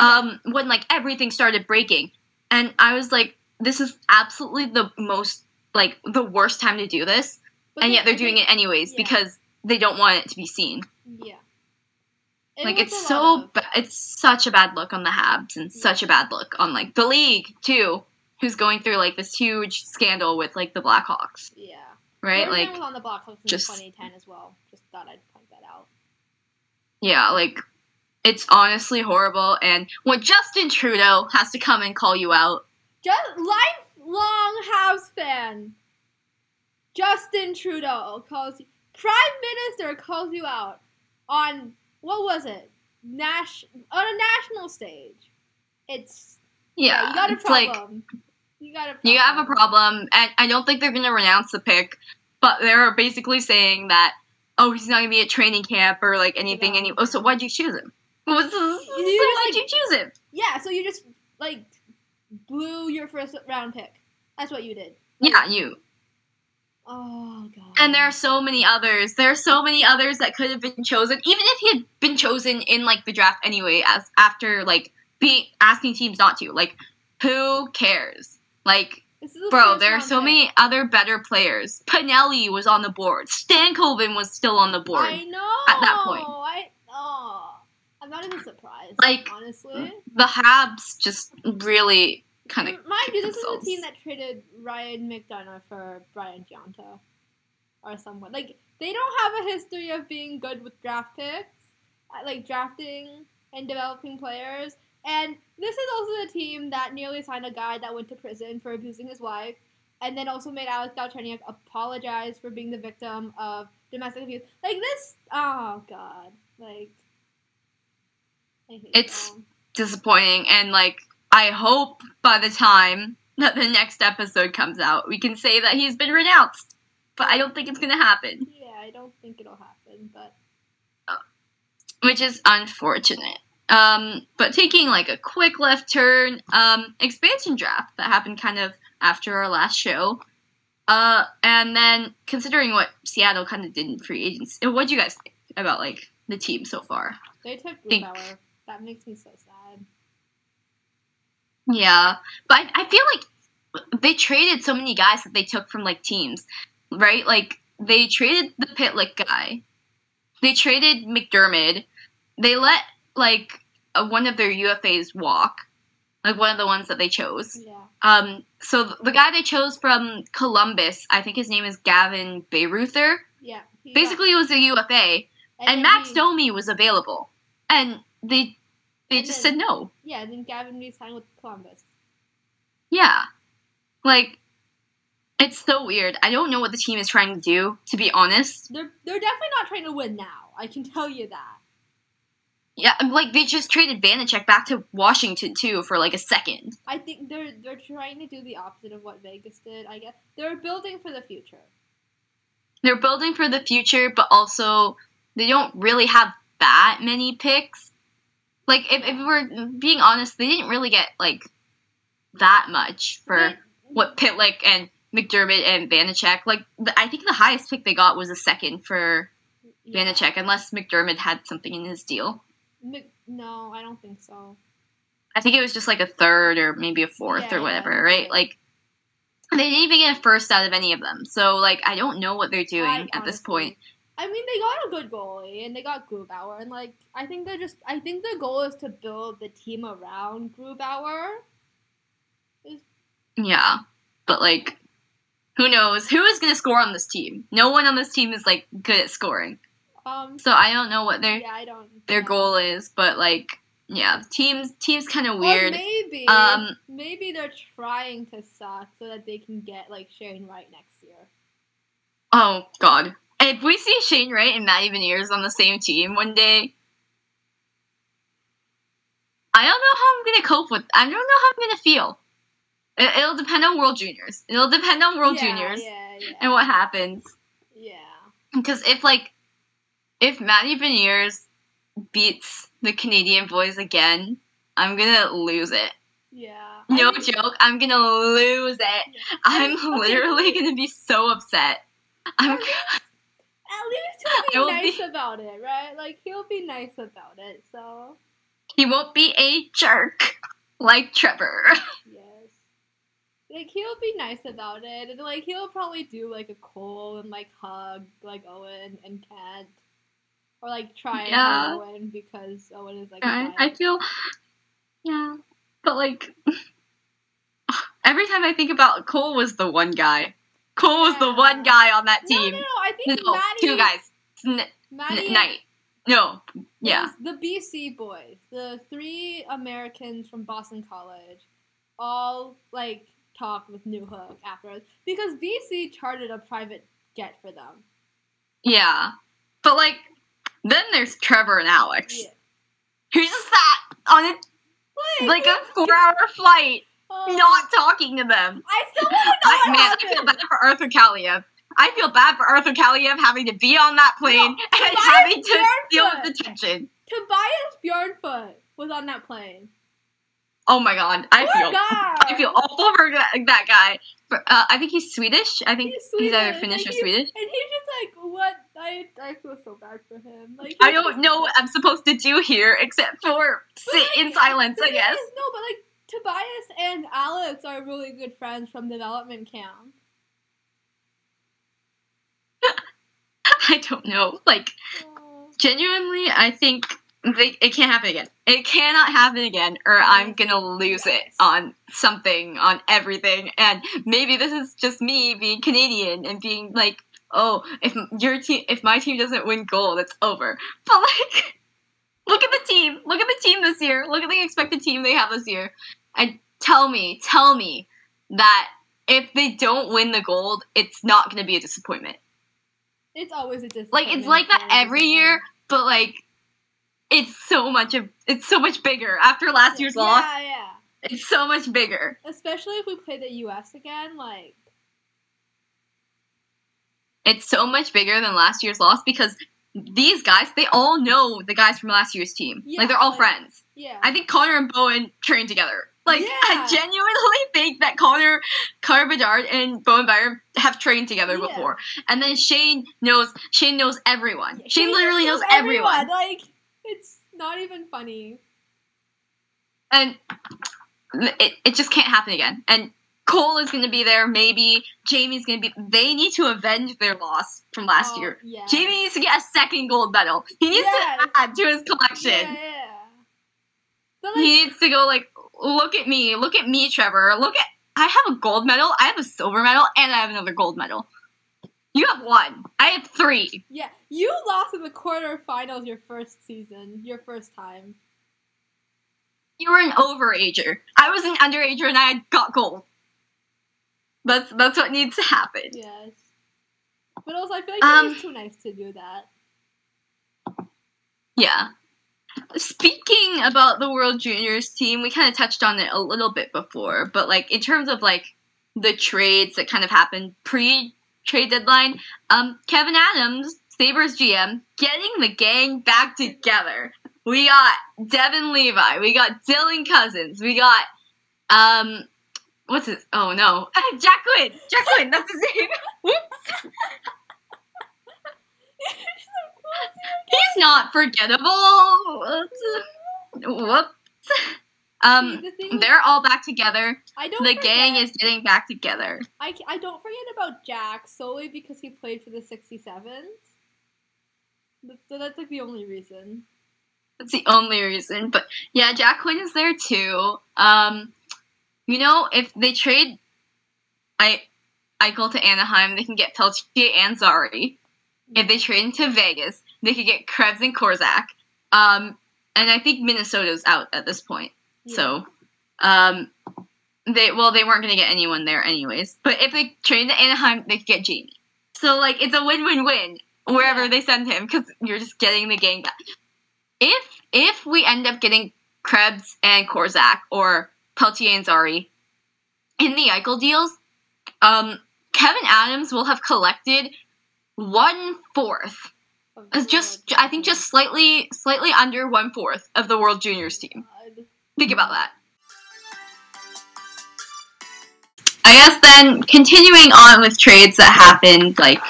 [SPEAKER 2] Yeah.
[SPEAKER 1] Um, when like everything started breaking, and I was like, this is absolutely the most like the worst time to do this,
[SPEAKER 2] But
[SPEAKER 1] and
[SPEAKER 2] they-
[SPEAKER 1] yet they're doing
[SPEAKER 2] think-
[SPEAKER 1] it anyways
[SPEAKER 2] yeah.
[SPEAKER 1] because they don't want it to be seen.
[SPEAKER 2] Yeah. It
[SPEAKER 1] like it's so
[SPEAKER 2] of-
[SPEAKER 1] ba- it's such a bad look on the Habs and such a bad look on like the league too, who's going through like this huge scandal with like the Blackhawks,
[SPEAKER 2] Yeah.
[SPEAKER 1] right?
[SPEAKER 2] Bergevin
[SPEAKER 1] Like
[SPEAKER 2] was on the Blackhawks in
[SPEAKER 1] just-
[SPEAKER 2] 2010 as well. Just thought I'd point that out.
[SPEAKER 1] yeah, like it's honestly horrible. And when Justin Trudeau has to come and call you out,
[SPEAKER 2] Just lifelong Habs fan. Justin Trudeau calls you, Prime Minister calls you out on what was it? Nash on a national stage. It's
[SPEAKER 1] yeah,
[SPEAKER 2] you got a
[SPEAKER 1] it's like
[SPEAKER 2] you got a problem.
[SPEAKER 1] you have a problem, and I don't think they're gonna renounce the pick, but they're basically saying that oh he's not gonna be at training camp or like anything.
[SPEAKER 2] Yeah.
[SPEAKER 1] Any oh so why'd you choose him? What's so
[SPEAKER 2] just,
[SPEAKER 1] why'd
[SPEAKER 2] like-
[SPEAKER 1] you choose him?
[SPEAKER 2] Yeah, so you just like blew your first round pick. That's what you did.
[SPEAKER 1] Yeah, you.
[SPEAKER 2] Oh god.
[SPEAKER 1] And there are so many others. There are so many others that could have been chosen, even if he had been chosen in like the draft anyway, as after like being asking teams not to. Like, who cares? Like,
[SPEAKER 2] This is the
[SPEAKER 1] bro, there are so
[SPEAKER 2] pick.
[SPEAKER 1] many other better players. Pinelli was on the board. Stankoven was still on the board.
[SPEAKER 2] I know.
[SPEAKER 1] at that point.
[SPEAKER 2] I oh, I'm not even surprised.
[SPEAKER 1] Like-
[SPEAKER 2] honestly,
[SPEAKER 1] the Habs just really kind of.
[SPEAKER 2] mind you, this is the team that traded Ryan McDonough for Brian Giunta or someone. Like they don't have a history of being good with draft picks, uh, like drafting and developing players. And this is also the team that nearly signed a guy that went to prison for abusing his wife, and then also made Alex Galchenyuk apologize for being the victim of domestic abuse. Like this, oh god, like
[SPEAKER 1] It's-
[SPEAKER 2] them.
[SPEAKER 1] disappointing and like I hope by the time that the next episode comes out we can say that he's been renounced. But I don't think it's gonna happen.
[SPEAKER 2] yeah, I don't think it'll happen, but
[SPEAKER 1] Which is unfortunate. Um but taking like a quick left turn, um, expansion draft that happened kind of after our last show. Uh and then considering what Seattle kind of did in free agency what do you guys think about like the team so far?
[SPEAKER 2] they took Grubauer. That makes me so sad.
[SPEAKER 1] Yeah, but I, I feel like they traded so many guys that they took from like teams, right? Like they traded the Pitlick guy, they traded MacDermid, they let like uh one of their UFAs walk, like one of the ones that they chose.
[SPEAKER 2] Yeah.
[SPEAKER 1] Um, so th- the guy they chose from Columbus, I think his name is Gavin Bayreuther.
[SPEAKER 2] Yeah.
[SPEAKER 1] Basically, it was a UFA, and,
[SPEAKER 2] then
[SPEAKER 1] Max
[SPEAKER 2] he-
[SPEAKER 1] Domi was available, and they they
[SPEAKER 2] And
[SPEAKER 1] just
[SPEAKER 2] then-
[SPEAKER 1] said no.
[SPEAKER 2] Yeah, then Gavin re-signed with Columbus.
[SPEAKER 1] Yeah, like it's so weird. I don't know what the team is trying to do. To be honest,
[SPEAKER 2] They're they're definitely not trying to win now. I can tell you that.
[SPEAKER 1] yeah, like they just traded Vanecek back to Washington too for like a second.
[SPEAKER 2] I think they're they're trying to do the opposite of what Vegas did. I guess they're building for the future.
[SPEAKER 1] They're building for the future, but also they don't really have that many picks. Like if, if we're being honest, they didn't really get like that much for what Pitlick and MacDermid and Vanecek. Like the, I think the highest pick they got was a second for
[SPEAKER 2] yeah.
[SPEAKER 1] Vanecek, unless MacDermid had something in his deal.
[SPEAKER 2] Mc- No, I don't think so.
[SPEAKER 1] I think it was just like a third or maybe a fourth
[SPEAKER 2] Yeah,
[SPEAKER 1] or whatever,
[SPEAKER 2] yeah.
[SPEAKER 1] right? Like they didn't even get a first out of any of them. So like I don't know what they're doing
[SPEAKER 2] I
[SPEAKER 1] at this point.
[SPEAKER 2] I mean, they got a good goalie and they got Grubauer, and like I think they're just. I think the goal is to build the team around Grubauer.
[SPEAKER 1] Yeah. But like who knows? Who is gonna score on this team? No one on this team is like good at scoring.
[SPEAKER 2] Um.
[SPEAKER 1] So I don't know what their
[SPEAKER 2] yeah, I don't.
[SPEAKER 1] their
[SPEAKER 2] know.
[SPEAKER 1] goal is, but like yeah, teams teams kinda
[SPEAKER 2] Or
[SPEAKER 1] weird.
[SPEAKER 2] maybe.
[SPEAKER 1] Um,
[SPEAKER 2] maybe they're trying to suck so that they can get like Shane Wright next year.
[SPEAKER 1] Oh god. If we see Shane Wright and Matty Beniers on the same team one day, I don't know how I'm gonna cope with. I don't know how I'm gonna feel. It, it'll depend on World Juniors. It'll depend on World
[SPEAKER 2] yeah,
[SPEAKER 1] Juniors
[SPEAKER 2] Yeah, yeah.
[SPEAKER 1] and what happens.
[SPEAKER 2] Yeah.
[SPEAKER 1] Because if like, if Matty Beniers beats the Canadian boys again, I'm gonna lose it.
[SPEAKER 2] Yeah.
[SPEAKER 1] No
[SPEAKER 2] I mean,
[SPEAKER 1] joke. I'm gonna lose it. I'm
[SPEAKER 2] Okay.
[SPEAKER 1] literally gonna be so upset. I'm.
[SPEAKER 2] At least he'll be nice
[SPEAKER 1] be-
[SPEAKER 2] about it, right? Like he'll be nice about it. So
[SPEAKER 1] He won't be a jerk like Trevor.
[SPEAKER 2] yes, like he'll be nice about it, and like he'll probably do like a Cole and like hug like Owen and Kent, or like try and
[SPEAKER 1] Yeah.
[SPEAKER 2] hug Owen because Owen is like.
[SPEAKER 1] I feel, yeah, but like every time I think about Cole was the one guy. Cole was the one guy on that team.
[SPEAKER 2] no, no. No I think
[SPEAKER 1] No,
[SPEAKER 2] Maddie,
[SPEAKER 1] two guys. N-
[SPEAKER 2] Maddie
[SPEAKER 1] n- night. No, yeah,
[SPEAKER 2] the BC boys, the three Americans from Boston College, all like talked with Newhook afterwards because BC chartered a private jet for them.
[SPEAKER 1] yeah. But like, then there's Trevor and Alex.
[SPEAKER 2] Yeah.
[SPEAKER 1] Who just sat on a like a four-hour flight, not talking to them.
[SPEAKER 2] I still want to know
[SPEAKER 1] I,
[SPEAKER 2] what
[SPEAKER 1] man, I feel bad for Arthur Kaliev. I feel bad for Arthur Kaliev having to be on that plane
[SPEAKER 2] No,
[SPEAKER 1] and
[SPEAKER 2] Tobias
[SPEAKER 1] having to deal with the tension.
[SPEAKER 2] Tobias Bjornfot was on that plane.
[SPEAKER 1] Oh my god, I feel. I feel awful for that, guy. For, uh, I think he's Swedish. I think
[SPEAKER 2] He's
[SPEAKER 1] he's, either Finnish or
[SPEAKER 2] he-
[SPEAKER 1] Swedish.
[SPEAKER 2] And he's just like, what? I I feel so bad for him. Like
[SPEAKER 1] I don't know what I'm supposed to do here except for sit
[SPEAKER 2] like,
[SPEAKER 1] in silence. I guess.
[SPEAKER 2] is, no, but like Tobias and Alex are really good friends from development camp.
[SPEAKER 1] I don't know. Like
[SPEAKER 2] Oh.
[SPEAKER 1] genuinely, I think they, it can't happen again. It cannot happen again, or I'm gonna lose it on something, on everything. And maybe this is just me being Canadian and being like, oh, if your team, if my team doesn't win gold, it's over. But like, look at the team. Look at the team this year. Look at the expected team they have this year, and tell me, tell me that if they don't win the gold, it's not gonna be a disappointment.
[SPEAKER 2] It's always a disappointment.
[SPEAKER 1] Like it's like that
[SPEAKER 2] every
[SPEAKER 1] year, but like it's so much of it's so much bigger after last year's
[SPEAKER 2] yeah,
[SPEAKER 1] loss.
[SPEAKER 2] Yeah,
[SPEAKER 1] It's so much bigger.
[SPEAKER 2] Especially if we play the U.S. again, like
[SPEAKER 1] It's so much bigger than last year's loss because these guys, they all know the guys from last year's team.
[SPEAKER 2] Yeah,
[SPEAKER 1] like they're all
[SPEAKER 2] like-
[SPEAKER 1] friends.
[SPEAKER 2] yeah.
[SPEAKER 1] I think Connor and Bowen train together. Like
[SPEAKER 2] Yeah.
[SPEAKER 1] I genuinely think that Connor, Connor Bedard, and Bowen Byram have trained together
[SPEAKER 2] Yeah.
[SPEAKER 1] before. And then Shane knows Shane knows everyone.
[SPEAKER 2] Yeah,
[SPEAKER 1] Shane
[SPEAKER 2] he
[SPEAKER 1] literally knows
[SPEAKER 2] knows
[SPEAKER 1] everyone.
[SPEAKER 2] Like it's not even funny.
[SPEAKER 1] and it, it just can't happen again. And Cole is going to be there, maybe. Jamie's going to be. They need to avenge their loss from last
[SPEAKER 2] Oh,
[SPEAKER 1] year.
[SPEAKER 2] Yeah.
[SPEAKER 1] Jamie needs to get a second gold medal. He needs
[SPEAKER 2] Yes.
[SPEAKER 1] to add to his collection.
[SPEAKER 2] Yeah, yeah. But
[SPEAKER 1] he needs to go like look at me, look at me, Trevor. Look at I have a gold medal, I have a silver medal, and I have another gold medal. You have one. I have three.
[SPEAKER 2] Yeah, you lost in the quarterfinals your first season, your first time.
[SPEAKER 1] You were an overager. I was an underager, and I got gold. That's that's what needs to happen.
[SPEAKER 2] Yes. But also, I feel like
[SPEAKER 1] Um,
[SPEAKER 2] he's too nice to do that.
[SPEAKER 1] Yeah. Speaking about the World Juniors team, we kind of touched on it a little bit before, but like in terms of like the trades that kind of happened pre trade deadline, um, Kevyn Adams, Sabres GM, getting the gang back together. We got Devon Levi, we got Dylan Cozens, we got um, what's his? Oh no, Jack Quinn, Jack Quinn, that's his name. Whoops. He's not forgettable. Whoops. Whoops. Um,
[SPEAKER 2] the
[SPEAKER 1] they're all back together.
[SPEAKER 2] I don't.
[SPEAKER 1] The gang is getting back together.
[SPEAKER 2] I, I don't forget about Jack solely because he played for the 67s. So that's like the only reason.
[SPEAKER 1] That's the only reason. But yeah, Jack Quinn is there too. Um, you know, if they trade I Eichel to Anaheim, they can get Pelletier and Zary. If they trade into Vegas, they could get Krebs and Korczak. Um, and I think Minnesota's out at this point.
[SPEAKER 2] Yeah.
[SPEAKER 1] So, um, they well they weren't gonna get anyone there anyways. But if they trade to Anaheim, they could get Jamie. So like it's a win-win-win wherever
[SPEAKER 2] Yeah.
[SPEAKER 1] they send him because you're just getting the gang back. If if we end up getting Krebs and Korczak or Pelletier and Zary in the Eichel deals, um, Kevyn Adams will have collected one fourth.
[SPEAKER 2] The
[SPEAKER 1] It's just I think just slightly slightly under one fourth of the World Juniors team. Think about that. I guess then continuing on with trades that happened, like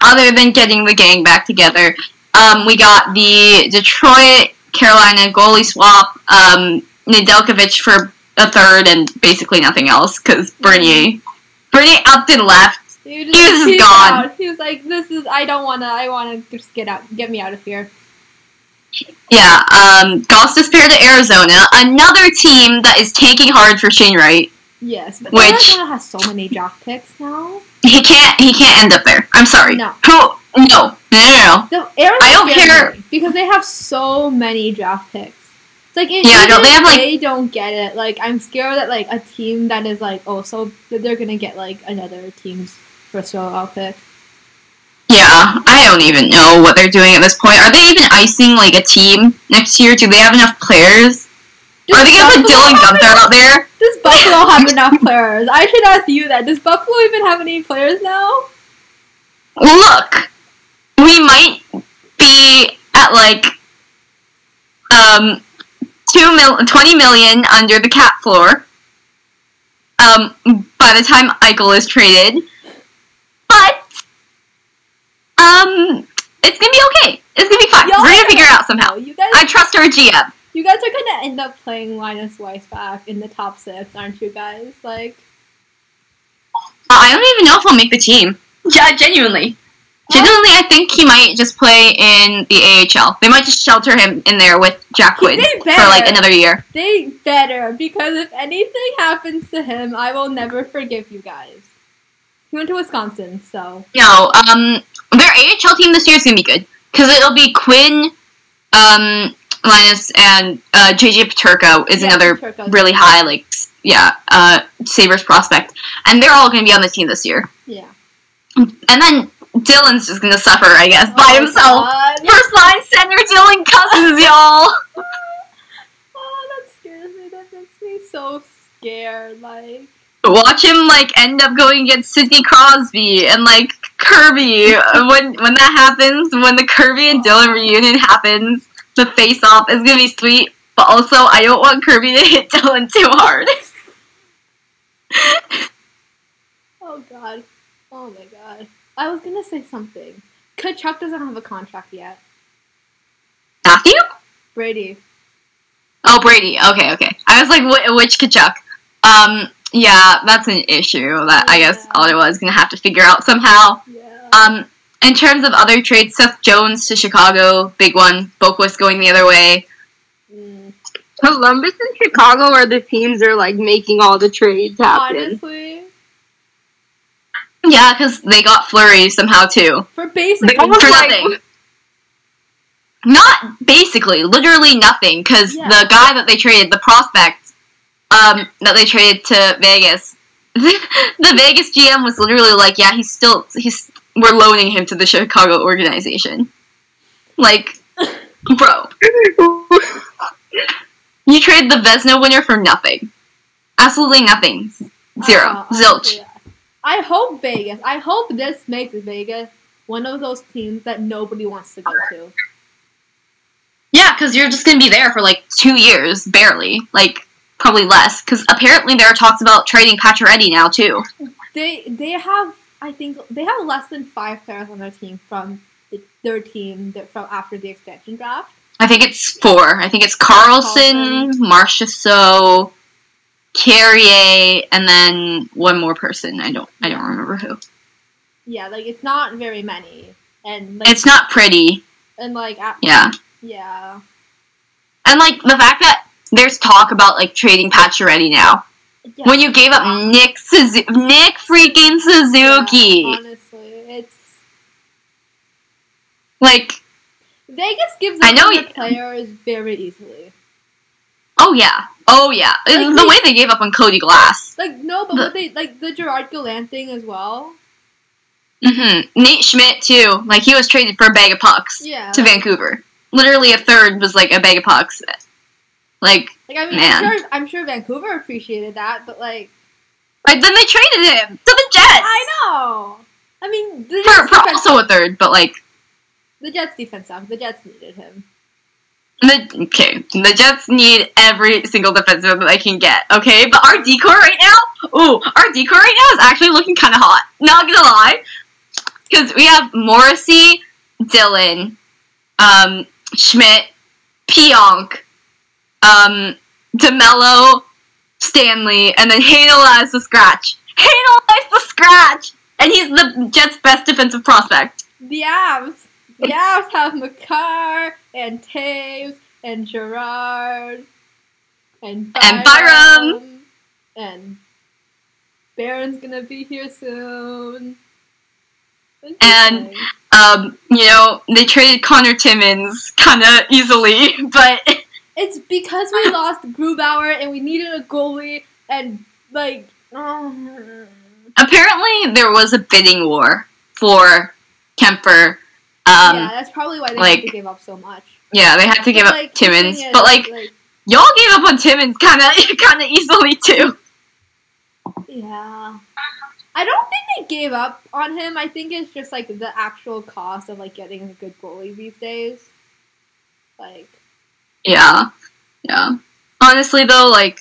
[SPEAKER 1] other than getting the gang back together, um, we got the Detroit Carolina goalie swap, um, Nedeljkovic for a third, and basically nothing else because Bernier, Bernier upped and left.
[SPEAKER 2] He was,
[SPEAKER 1] He was just
[SPEAKER 2] peaced
[SPEAKER 1] gone.
[SPEAKER 2] out. He was like, "This is. I don't wanna. I wanna just get out. Get me out of here."
[SPEAKER 1] Yeah, um, Goss disappeared to Arizona, another team that is tanking hard for Shane Wright.
[SPEAKER 2] Yes, but
[SPEAKER 1] Which-
[SPEAKER 2] Arizona has so many draft picks now.
[SPEAKER 1] He can't. He can't end up there. I'm sorry.
[SPEAKER 2] No.
[SPEAKER 1] Who? No. No. No. no.
[SPEAKER 2] The Arizona
[SPEAKER 1] I don't care.
[SPEAKER 2] because they have so many draft picks. It's like it,
[SPEAKER 1] Yeah, know, they have, like-
[SPEAKER 2] they don't get it. Like I'm scared that like a team that is like oh so they're gonna get like another team's first round pick.
[SPEAKER 1] Yeah, I don't even know what they're doing at this point. Are they even icing like a team next year? Do they have enough players?
[SPEAKER 2] Does
[SPEAKER 1] Are they gonna put Dylan
[SPEAKER 2] Guenther
[SPEAKER 1] out there?
[SPEAKER 2] Does Buffalo have enough players? I should ask you that. Does Buffalo even have any players now?
[SPEAKER 1] Look, we might be at like um two mil- 20 million under the cap floor. Um, by the time Eichel is traded, um, it's gonna be okay. It's gonna be fine.
[SPEAKER 2] Y'all
[SPEAKER 1] We're gonna figure it out somehow.
[SPEAKER 2] You guys,
[SPEAKER 1] I trust our GM.
[SPEAKER 2] you guys are gonna end up playing Linus Weissbach in the top six, aren't you guys? Like,
[SPEAKER 1] I don't even know if he'll make the team. Yeah, genuinely. Genuinely, I think he might just play in the AHL. They might just shelter him in there with Jack
[SPEAKER 2] He
[SPEAKER 1] Quinn
[SPEAKER 2] may
[SPEAKER 1] for like another year.
[SPEAKER 2] they better because if anything happens to him, I will never forgive you guys. He went to Wisconsin, so
[SPEAKER 1] No, um, their AHL team this year is gonna be good because it'll be Quinn, um, Linus, and uh, JJ Peterka is
[SPEAKER 2] Yeah,
[SPEAKER 1] another
[SPEAKER 2] Peterka's-
[SPEAKER 1] really high, like, yeah, uh, Sabres prospect, and they're all gonna be on the team this year.
[SPEAKER 2] yeah.
[SPEAKER 1] And then Dylan's just gonna suffer, I guess, by
[SPEAKER 2] Oh,
[SPEAKER 1] himself.
[SPEAKER 2] God.
[SPEAKER 1] First line center Dylan Cozens, y'all.
[SPEAKER 2] Oh, that scares me. That makes me so scared. Like,
[SPEAKER 1] Watch him like end up going against Sidney Crosby and like Kirby when when that happens. When the Kirby and Dylan reunion happens, the face off is gonna be sweet. But also, I don't want Kirby to hit Dylan too hard.
[SPEAKER 2] oh god, oh my god. I was gonna say something. Tkachuk doesn't have a contract yet.
[SPEAKER 1] Matthew?
[SPEAKER 2] Brady.
[SPEAKER 1] Oh, Brady. Okay, okay. I was like, wh- which Tkachuk? Um, yeah, that's an issue that I guess
[SPEAKER 2] Yeah.
[SPEAKER 1] Ottawa is gonna have to figure out somehow.
[SPEAKER 2] Yeah.
[SPEAKER 1] Um, in terms of other trades, Seth Jones to Chicago, big one. Boqvist going the other way.
[SPEAKER 3] Columbus and Chicago are the teams that are like making all the trades happen.
[SPEAKER 2] Honestly,
[SPEAKER 1] Yeah, because they got Fleury somehow too.
[SPEAKER 2] for basic,
[SPEAKER 3] They almost
[SPEAKER 1] For
[SPEAKER 3] like-
[SPEAKER 1] nothing. Not basically, literally nothing, because
[SPEAKER 2] Yeah.
[SPEAKER 1] the guy that they traded, the prospect, um, that they traded to Vegas, the Vegas GM was literally like, yeah, he's still, he's, we're loaning him to the Chicago organization. Like, bro, you traded the Vezina winner for nothing. Absolutely nothing. Zero.
[SPEAKER 2] Uh,
[SPEAKER 1] Zilch.
[SPEAKER 2] I hope Vegas. I hope this makes Vegas one of those teams that nobody wants to go to.
[SPEAKER 1] Yeah, because you're just gonna be there for like two years, barely, like probably less. Because apparently there are talks about trading Pacioretty now too.
[SPEAKER 2] They they have I think they have less than five players on their team from the, their team that from after the expansion draft.
[SPEAKER 1] I think it's four. I think it's Karlsson, Marcia So, Carrier, and then one more person. I don't. I don't remember who.
[SPEAKER 2] Yeah, like it's not very many, and like
[SPEAKER 1] It's not pretty.
[SPEAKER 2] and like at,
[SPEAKER 1] Yeah,
[SPEAKER 2] yeah.
[SPEAKER 1] and like the fact that there's talk about like trading Pacioretty now.
[SPEAKER 2] yeah.
[SPEAKER 1] When you gave up Nick Suzu- Nick freaking Suzuki,
[SPEAKER 2] Yeah, honestly, it's
[SPEAKER 1] like
[SPEAKER 2] Vegas gives
[SPEAKER 1] I
[SPEAKER 2] up
[SPEAKER 1] know
[SPEAKER 2] on the players very easily.
[SPEAKER 1] oh yeah, oh yeah,
[SPEAKER 2] Like,
[SPEAKER 1] the
[SPEAKER 2] we-
[SPEAKER 1] way they gave up on Cody Glass.
[SPEAKER 2] Like no, but
[SPEAKER 1] The-
[SPEAKER 2] what they like the Gerard Gallant thing as well.
[SPEAKER 1] Mm hmm Nate Schmidt too. Like he was traded for a bag of pucks
[SPEAKER 2] Yeah,
[SPEAKER 1] to
[SPEAKER 2] like,
[SPEAKER 1] Vancouver. Literally a third was like a bag of pucks. Like,
[SPEAKER 2] like I mean,
[SPEAKER 1] Man.
[SPEAKER 2] I'm sure I'm sure Vancouver appreciated that, but like
[SPEAKER 1] like then they traded him to the Jets
[SPEAKER 2] I know. I mean, the
[SPEAKER 1] for,
[SPEAKER 2] Jets,
[SPEAKER 1] for
[SPEAKER 2] defense,
[SPEAKER 1] also a third, but like
[SPEAKER 2] the Jets defense sucked. The Jets needed him.
[SPEAKER 1] the okay, the Jets need every single defensive that they can get. Okay, but our D core right now, ooh, our D core right now is actually looking kind of hot. Not gonna lie, because we have Morrissey, Dillon, um, Schmidt, Pionk, um, DeMelo, Stanley, and then Heinola as the scratch. Heinola as the scratch, and he's the Jets' best defensive prospect.
[SPEAKER 2] The Avs, the Avs have Makar and Toews and Girard and Byram,
[SPEAKER 1] And Byram.
[SPEAKER 2] and Barron's gonna be here soon.
[SPEAKER 1] And-. Um, you know, they traded Connor Timmins kind of easily, but
[SPEAKER 2] it's because we lost Grubauer and we needed a goalie and like. oh.
[SPEAKER 1] apparently there was a bidding war for Kuemper. Um,
[SPEAKER 2] yeah, that's probably why they
[SPEAKER 1] like-
[SPEAKER 2] had to give up so much.
[SPEAKER 1] yeah. they had to give
[SPEAKER 2] But,
[SPEAKER 1] up
[SPEAKER 2] like, the
[SPEAKER 1] Timmins,
[SPEAKER 2] is,
[SPEAKER 1] but like y'all gave up on Timmins kind of kind of easily too.
[SPEAKER 2] Yeah. I don't think they gave up on him. I think it's just like the actual cost of like getting a good goalie these days. Like
[SPEAKER 1] Yeah, yeah. Honestly, though, like,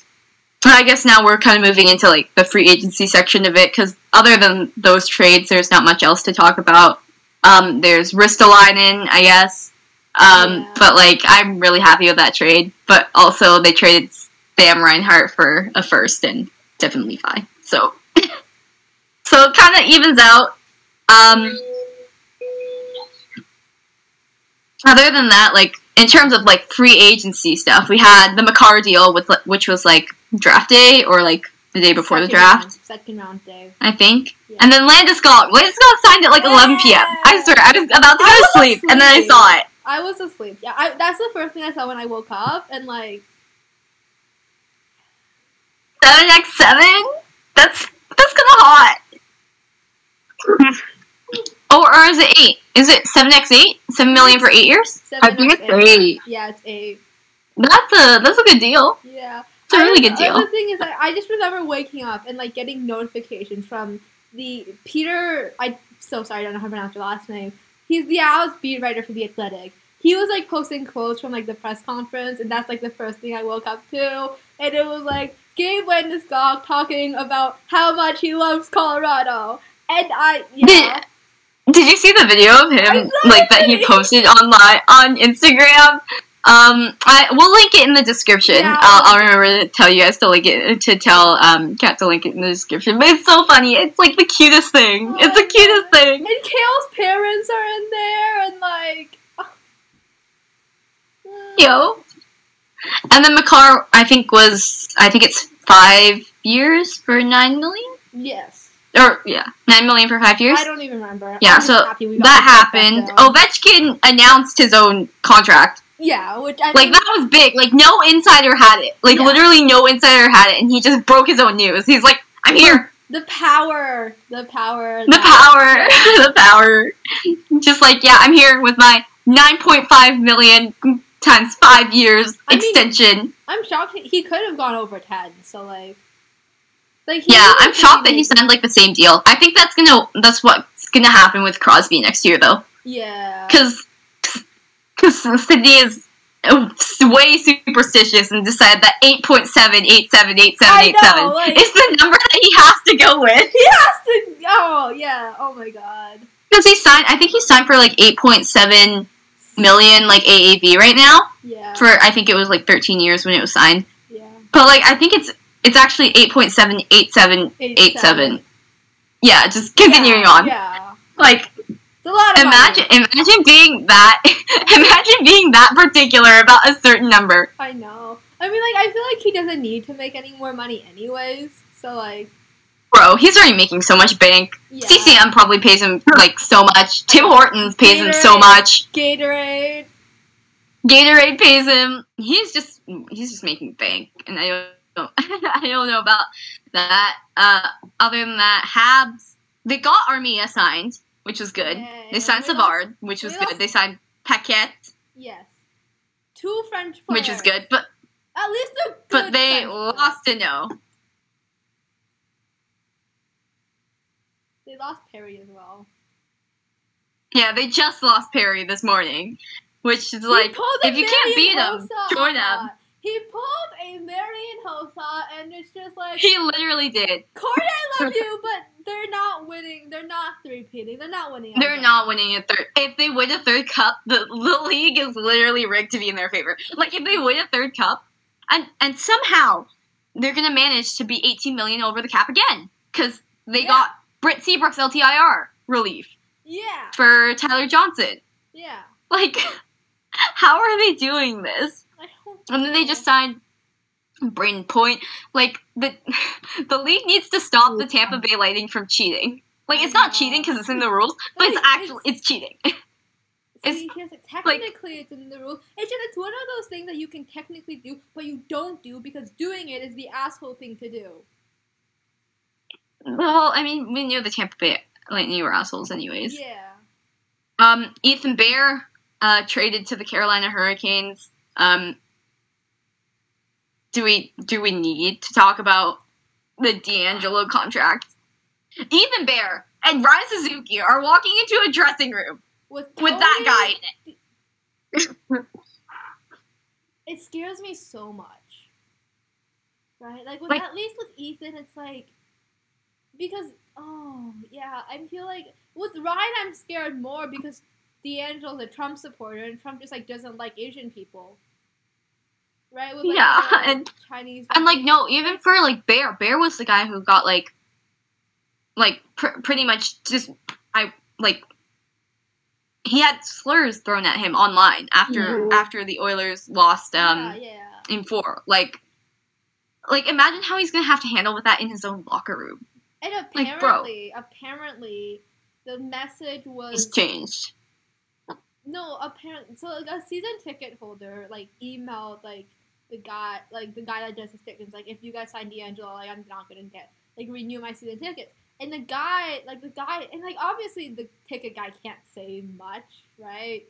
[SPEAKER 1] I guess now we're kind of moving into like the free agency section of it because other than those trades, there's not much else to talk about. Um, there's Ristolainen, I guess. Um,
[SPEAKER 2] Yeah.
[SPEAKER 1] but like, I'm really happy with that trade. But also, they traded Sam Reinhart for a first and Devon Levi. So, so it kind of evens out. Um, other than that, like in terms of like free agency stuff, we had the Makar deal with which was like draft day or like the day before the draft,
[SPEAKER 2] round, second round day.
[SPEAKER 1] I think.
[SPEAKER 2] Yeah.
[SPEAKER 1] And then Landeskog. Landeskog signed at like 11 p.m. I swear, I was about to go to
[SPEAKER 2] was
[SPEAKER 1] sleep, and then I saw it.
[SPEAKER 2] I was asleep. Yeah, I, that's the first thing I saw when I woke up, and like
[SPEAKER 1] Seven x seven. That's that's kind of hot. oh, or is it eight? Is it seven x eight? Seven million for eight years?
[SPEAKER 2] seven.
[SPEAKER 3] I think it's eight.
[SPEAKER 2] Yeah, it's eight.
[SPEAKER 1] That's a that's a good deal.
[SPEAKER 2] Yeah.
[SPEAKER 1] It's a really good deal.
[SPEAKER 2] The thing is, I, I just remember waking up and like getting notifications from the Peter. I so sorry, I don't know how to pronounce your last name. He's the Owls beat writer for the Athletic. He was like posting quotes from like the press conference, and that's like the first thing I woke up to, and it was like Gabe Landeskog talking about how much he loves Colorado, and I yeah.
[SPEAKER 1] Did you see the video of him like that he posted online on Instagram? Um, I we'll link it in the description.
[SPEAKER 2] Yeah.
[SPEAKER 1] I'll, I'll remember to tell you guys to link it to tell um Kat to link it in the description. But it's so funny. It's like the cutest thing. It's the cutest thing.
[SPEAKER 2] And Cale's parents are in there, and like.
[SPEAKER 1] Yo. And then Makar, I think was I think it's five years for nine million,
[SPEAKER 2] Yes.
[SPEAKER 1] Or yeah, nine million for five years.
[SPEAKER 2] I don't even remember.
[SPEAKER 1] Yeah,
[SPEAKER 2] I'm
[SPEAKER 1] so
[SPEAKER 2] happy we got
[SPEAKER 1] that happened. Ovechkin announced his own contract.
[SPEAKER 2] Yeah, which I
[SPEAKER 1] Like that was big. Like no insider had it. Like
[SPEAKER 2] Yeah.
[SPEAKER 1] literally no insider had it, and he just broke his own news. He's like, "I'm here."
[SPEAKER 2] the power, the power,
[SPEAKER 1] The
[SPEAKER 2] that-
[SPEAKER 1] power, the power. Just like yeah, I'm here with my 9.5 million times five years
[SPEAKER 2] I mean,
[SPEAKER 1] extension.
[SPEAKER 2] I'm shocked he, he could have gone over ten. So like, like
[SPEAKER 1] Yeah,
[SPEAKER 2] really
[SPEAKER 1] I'm shocked that he signed like the same deal. I think that's gonna that's what's gonna happen with Crosby next year though,
[SPEAKER 2] Yeah.
[SPEAKER 1] because because Sidney is uh, way superstitious and decided that 8.7, 8.7, 8.7,
[SPEAKER 2] I
[SPEAKER 1] 8.7
[SPEAKER 2] know, like-
[SPEAKER 1] is the number that he has to go with.
[SPEAKER 2] He has to. Oh yeah. Oh my god.
[SPEAKER 1] Because he signed, I think he signed for like 8.7 million like AAV right now.
[SPEAKER 2] Yeah.
[SPEAKER 1] For I think it was like 13 years when it was signed.
[SPEAKER 2] yeah.
[SPEAKER 1] But like I think it's it's actually 8.78787. Yeah, just continuing
[SPEAKER 2] yeah,
[SPEAKER 1] on.
[SPEAKER 2] Yeah.
[SPEAKER 1] Like
[SPEAKER 2] It's a lot of
[SPEAKER 1] imagine
[SPEAKER 2] money.
[SPEAKER 1] imagine being that imagine being that particular about a certain number.
[SPEAKER 2] I know. I mean, like, I feel like he doesn't need to make any more money, anyways. So like,
[SPEAKER 1] Bro, he's already making so much bank.
[SPEAKER 2] yeah.
[SPEAKER 1] CCM probably pays him like so much. Tim Hortons pays him so much.
[SPEAKER 2] Gatorade.
[SPEAKER 1] Gatorade pays him. He's just he's just making bank, and I don't I don't know about that. Uh, other than that, Habs they got Armia signed, which was good. They signed
[SPEAKER 2] We
[SPEAKER 1] Savard, which
[SPEAKER 2] we
[SPEAKER 1] was
[SPEAKER 2] lost-
[SPEAKER 1] good. They signed Paquette,
[SPEAKER 2] Yes. Two French players.
[SPEAKER 1] which is good, but
[SPEAKER 2] At least they're good.
[SPEAKER 1] but they
[SPEAKER 2] French players.
[SPEAKER 1] lost to no.
[SPEAKER 2] They lost Perry as well.
[SPEAKER 1] Yeah, they just lost Perry this morning, which is like if you can't beat him,
[SPEAKER 2] Hossa
[SPEAKER 1] join
[SPEAKER 2] that. He pulled a Marian Hossa, and it's just like
[SPEAKER 1] He literally did.
[SPEAKER 2] Corey, I love you, but they're not winning. They're not three-peating. They're not winning.
[SPEAKER 1] They're not winning a third. If they win a third cup, the, the league is literally rigged to be in their favor. Like if they win a third cup, and and somehow they're gonna manage to be 18 million over the cap again because they
[SPEAKER 2] Yeah.
[SPEAKER 1] got Brent Seabrook's LTIR relief
[SPEAKER 2] Yeah,
[SPEAKER 1] for Tyler Johnson.
[SPEAKER 2] yeah.
[SPEAKER 1] Like, how are they doing this? And then they just signed Brayden Point. Like the the league needs to stop the Tampa Bay Lightning from cheating. Like it's not cheating because it's in the rules, but it's actually it's cheating. it's-
[SPEAKER 2] See, here's it. Technically, it's in the rules. It's just it's one of those things that you can technically do, but you don't do because doing it is the asshole thing to do.
[SPEAKER 1] Well, I mean, we knew the Tampa Bay Lightning were assholes, anyways.
[SPEAKER 2] Yeah.
[SPEAKER 1] Um, Ethan Bear uh, traded to the Carolina Hurricanes. Um, do we do we need to talk about the DeAngelo contract? Ethan Bear and Ryan Suzuki are walking into a dressing room
[SPEAKER 2] With
[SPEAKER 1] with that guy in it.
[SPEAKER 2] It scares me so much. Right? Like with
[SPEAKER 1] Like-
[SPEAKER 2] at least with Ethan, it's like because oh yeah, I feel like with Ryan I'm scared more because DeAngelo's a Trump supporter and Trump just like doesn't like Asian people. Right? With, like,
[SPEAKER 1] Yeah,
[SPEAKER 2] the
[SPEAKER 1] and-
[SPEAKER 2] Chinese
[SPEAKER 1] And like no, even for like Bear, Bear was the guy who got like, like pr- pretty much just I like. He had slurs thrown at him online after after the Oilers lost um
[SPEAKER 2] yeah, yeah.
[SPEAKER 1] in four. Like, like imagine how he's gonna have to handle with that in his own locker room.
[SPEAKER 2] And
[SPEAKER 1] Like, bro.
[SPEAKER 2] apparently, apparently, the message
[SPEAKER 1] It's
[SPEAKER 2] was
[SPEAKER 1] changed.
[SPEAKER 2] no apparently. So like a season ticket holder like emailed like the guy like the guy that does the tickets like if you guys sign DeAngelo like I'm not gonna get like renew my season tickets. And the guy like the guy and like obviously the ticket guy can't say much right.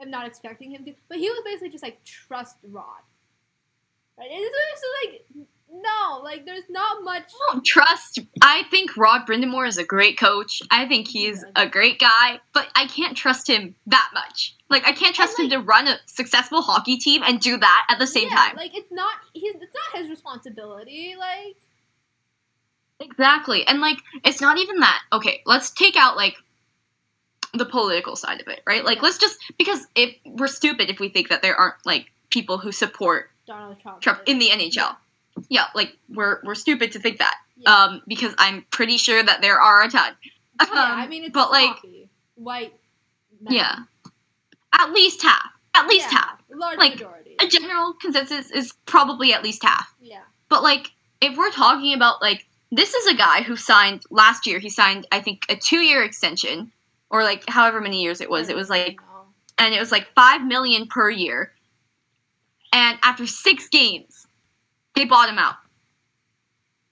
[SPEAKER 2] I'm not expecting him to, but he was basically just like trust Rod. Right? And it's just like no, like there's not much.
[SPEAKER 1] I don't trust. I think Rod Brind'Amour is a great coach. I think he's a great guy, but I can't trust him that much. Like I can't trust him
[SPEAKER 2] like-
[SPEAKER 1] to run a successful hockey team and do that at the same
[SPEAKER 2] yeah,
[SPEAKER 1] time.
[SPEAKER 2] Like it's not his, it's not his responsibility. Like
[SPEAKER 1] Exactly. And like it's not even that. Okay, let's take out like the political side of it, right? Like let's just because if we're stupid if we think that there aren't like people who support
[SPEAKER 2] Donald Trump.
[SPEAKER 1] Trump in the NHL. Yeah, like we're we're stupid to think that.
[SPEAKER 2] yeah.
[SPEAKER 1] Um because I'm pretty sure that there are a ton.
[SPEAKER 2] yeah,
[SPEAKER 1] Um,
[SPEAKER 2] I mean, it's
[SPEAKER 1] but like
[SPEAKER 2] white. men.
[SPEAKER 1] yeah. At least half. at least
[SPEAKER 2] Yeah,
[SPEAKER 1] half.
[SPEAKER 2] Large
[SPEAKER 1] Like,
[SPEAKER 2] majority.
[SPEAKER 1] A general consensus is probably at least half.
[SPEAKER 2] Yeah.
[SPEAKER 1] But like, if we're talking about like, this is a guy who signed last year. He signed, I think, a two-year extension, or like however many years it was. It was like, and it was like five million per year. And after six games, they bought him out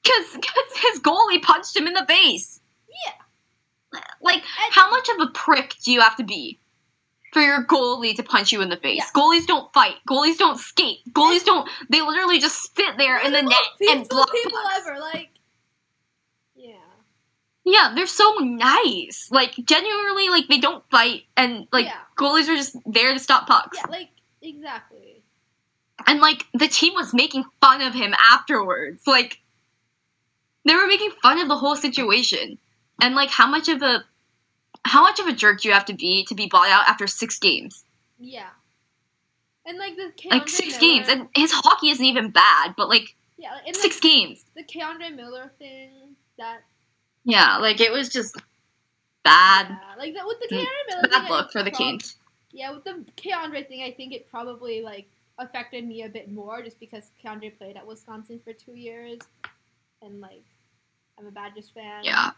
[SPEAKER 1] because his goalie punched him in the face.
[SPEAKER 2] Yeah.
[SPEAKER 1] Like,
[SPEAKER 2] And-
[SPEAKER 1] how much of a prick do you have to be for your goalie to punch you in the face?
[SPEAKER 2] Yeah.
[SPEAKER 1] Goalies don't fight. Goalies don't skate. Goalies don't. They literally just sit there in the net and block
[SPEAKER 2] people
[SPEAKER 1] pucks.
[SPEAKER 2] ever. Like, yeah.
[SPEAKER 1] Yeah, they're so nice. Like genuinely, like they don't fight, and like
[SPEAKER 2] Yeah.
[SPEAKER 1] goalies are just there to stop pucks.
[SPEAKER 2] Yeah, like exactly.
[SPEAKER 1] And like the team was making fun of him afterwards. Like they were making fun of the whole situation. And like how much of a how much of a jerk do you have to be to be bought out after six games?
[SPEAKER 2] Yeah. And like the K'Andre
[SPEAKER 1] Like six
[SPEAKER 2] Miller,
[SPEAKER 1] games. And his hockey isn't even bad, but like
[SPEAKER 2] yeah, and
[SPEAKER 1] six
[SPEAKER 2] like,
[SPEAKER 1] games.
[SPEAKER 2] the K'Andre Miller thing that
[SPEAKER 1] Yeah, like it was just bad.
[SPEAKER 2] yeah, like that with the
[SPEAKER 1] Mm,
[SPEAKER 2] K'Andre Miller
[SPEAKER 1] Bad
[SPEAKER 2] thing,
[SPEAKER 1] look for the Canes.
[SPEAKER 2] Yeah, with the K'Andre thing, I think it probably like affected me a bit more just because K'Andre played at Wisconsin for two years, and like I'm a Badgers fan.
[SPEAKER 1] Yeah.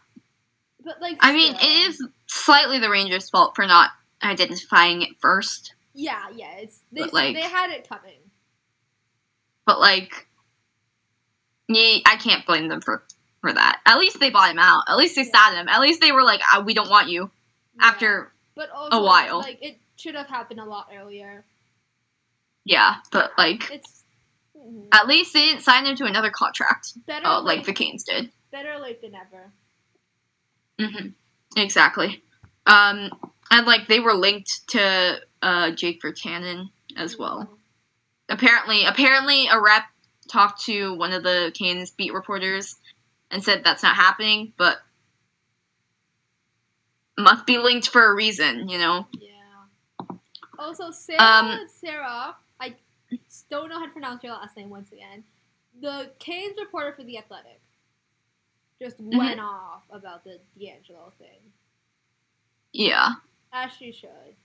[SPEAKER 2] but like
[SPEAKER 1] I mean, it is slightly the Rangers' fault for not identifying it first.
[SPEAKER 2] Yeah, yeah, it's they
[SPEAKER 1] But, like-
[SPEAKER 2] they had it coming.
[SPEAKER 1] But like, yeah, I can't blame them for for that. At least they bought him out. At least they
[SPEAKER 2] Yeah.
[SPEAKER 1] sat him. At least they were like, ah, "We don't want you."
[SPEAKER 2] Yeah.
[SPEAKER 1] After
[SPEAKER 2] but also,
[SPEAKER 1] while.
[SPEAKER 2] like it should have happened a lot earlier.
[SPEAKER 1] Yeah, but like,
[SPEAKER 2] It's mhm.
[SPEAKER 1] at least they didn't sign him to another contract,
[SPEAKER 2] better
[SPEAKER 1] uh,
[SPEAKER 2] late,
[SPEAKER 1] like the Canes did.
[SPEAKER 2] better late than never.
[SPEAKER 1] hmm Exactly. Um, and like they were linked to uh Jake Virtanen as well. apparently apparently a rep talked to one of the Canes beat reporters and said that's not happening, but must be linked for a reason, you know.
[SPEAKER 2] Yeah. Also, Sarah,
[SPEAKER 1] Um,
[SPEAKER 2] Sarah, don't know how to pronounce your last name once again. The Canes reporter for The Athletic just
[SPEAKER 1] Mm-hmm.
[SPEAKER 2] went off about the DeAngelo thing,
[SPEAKER 1] Yeah,
[SPEAKER 2] as she should.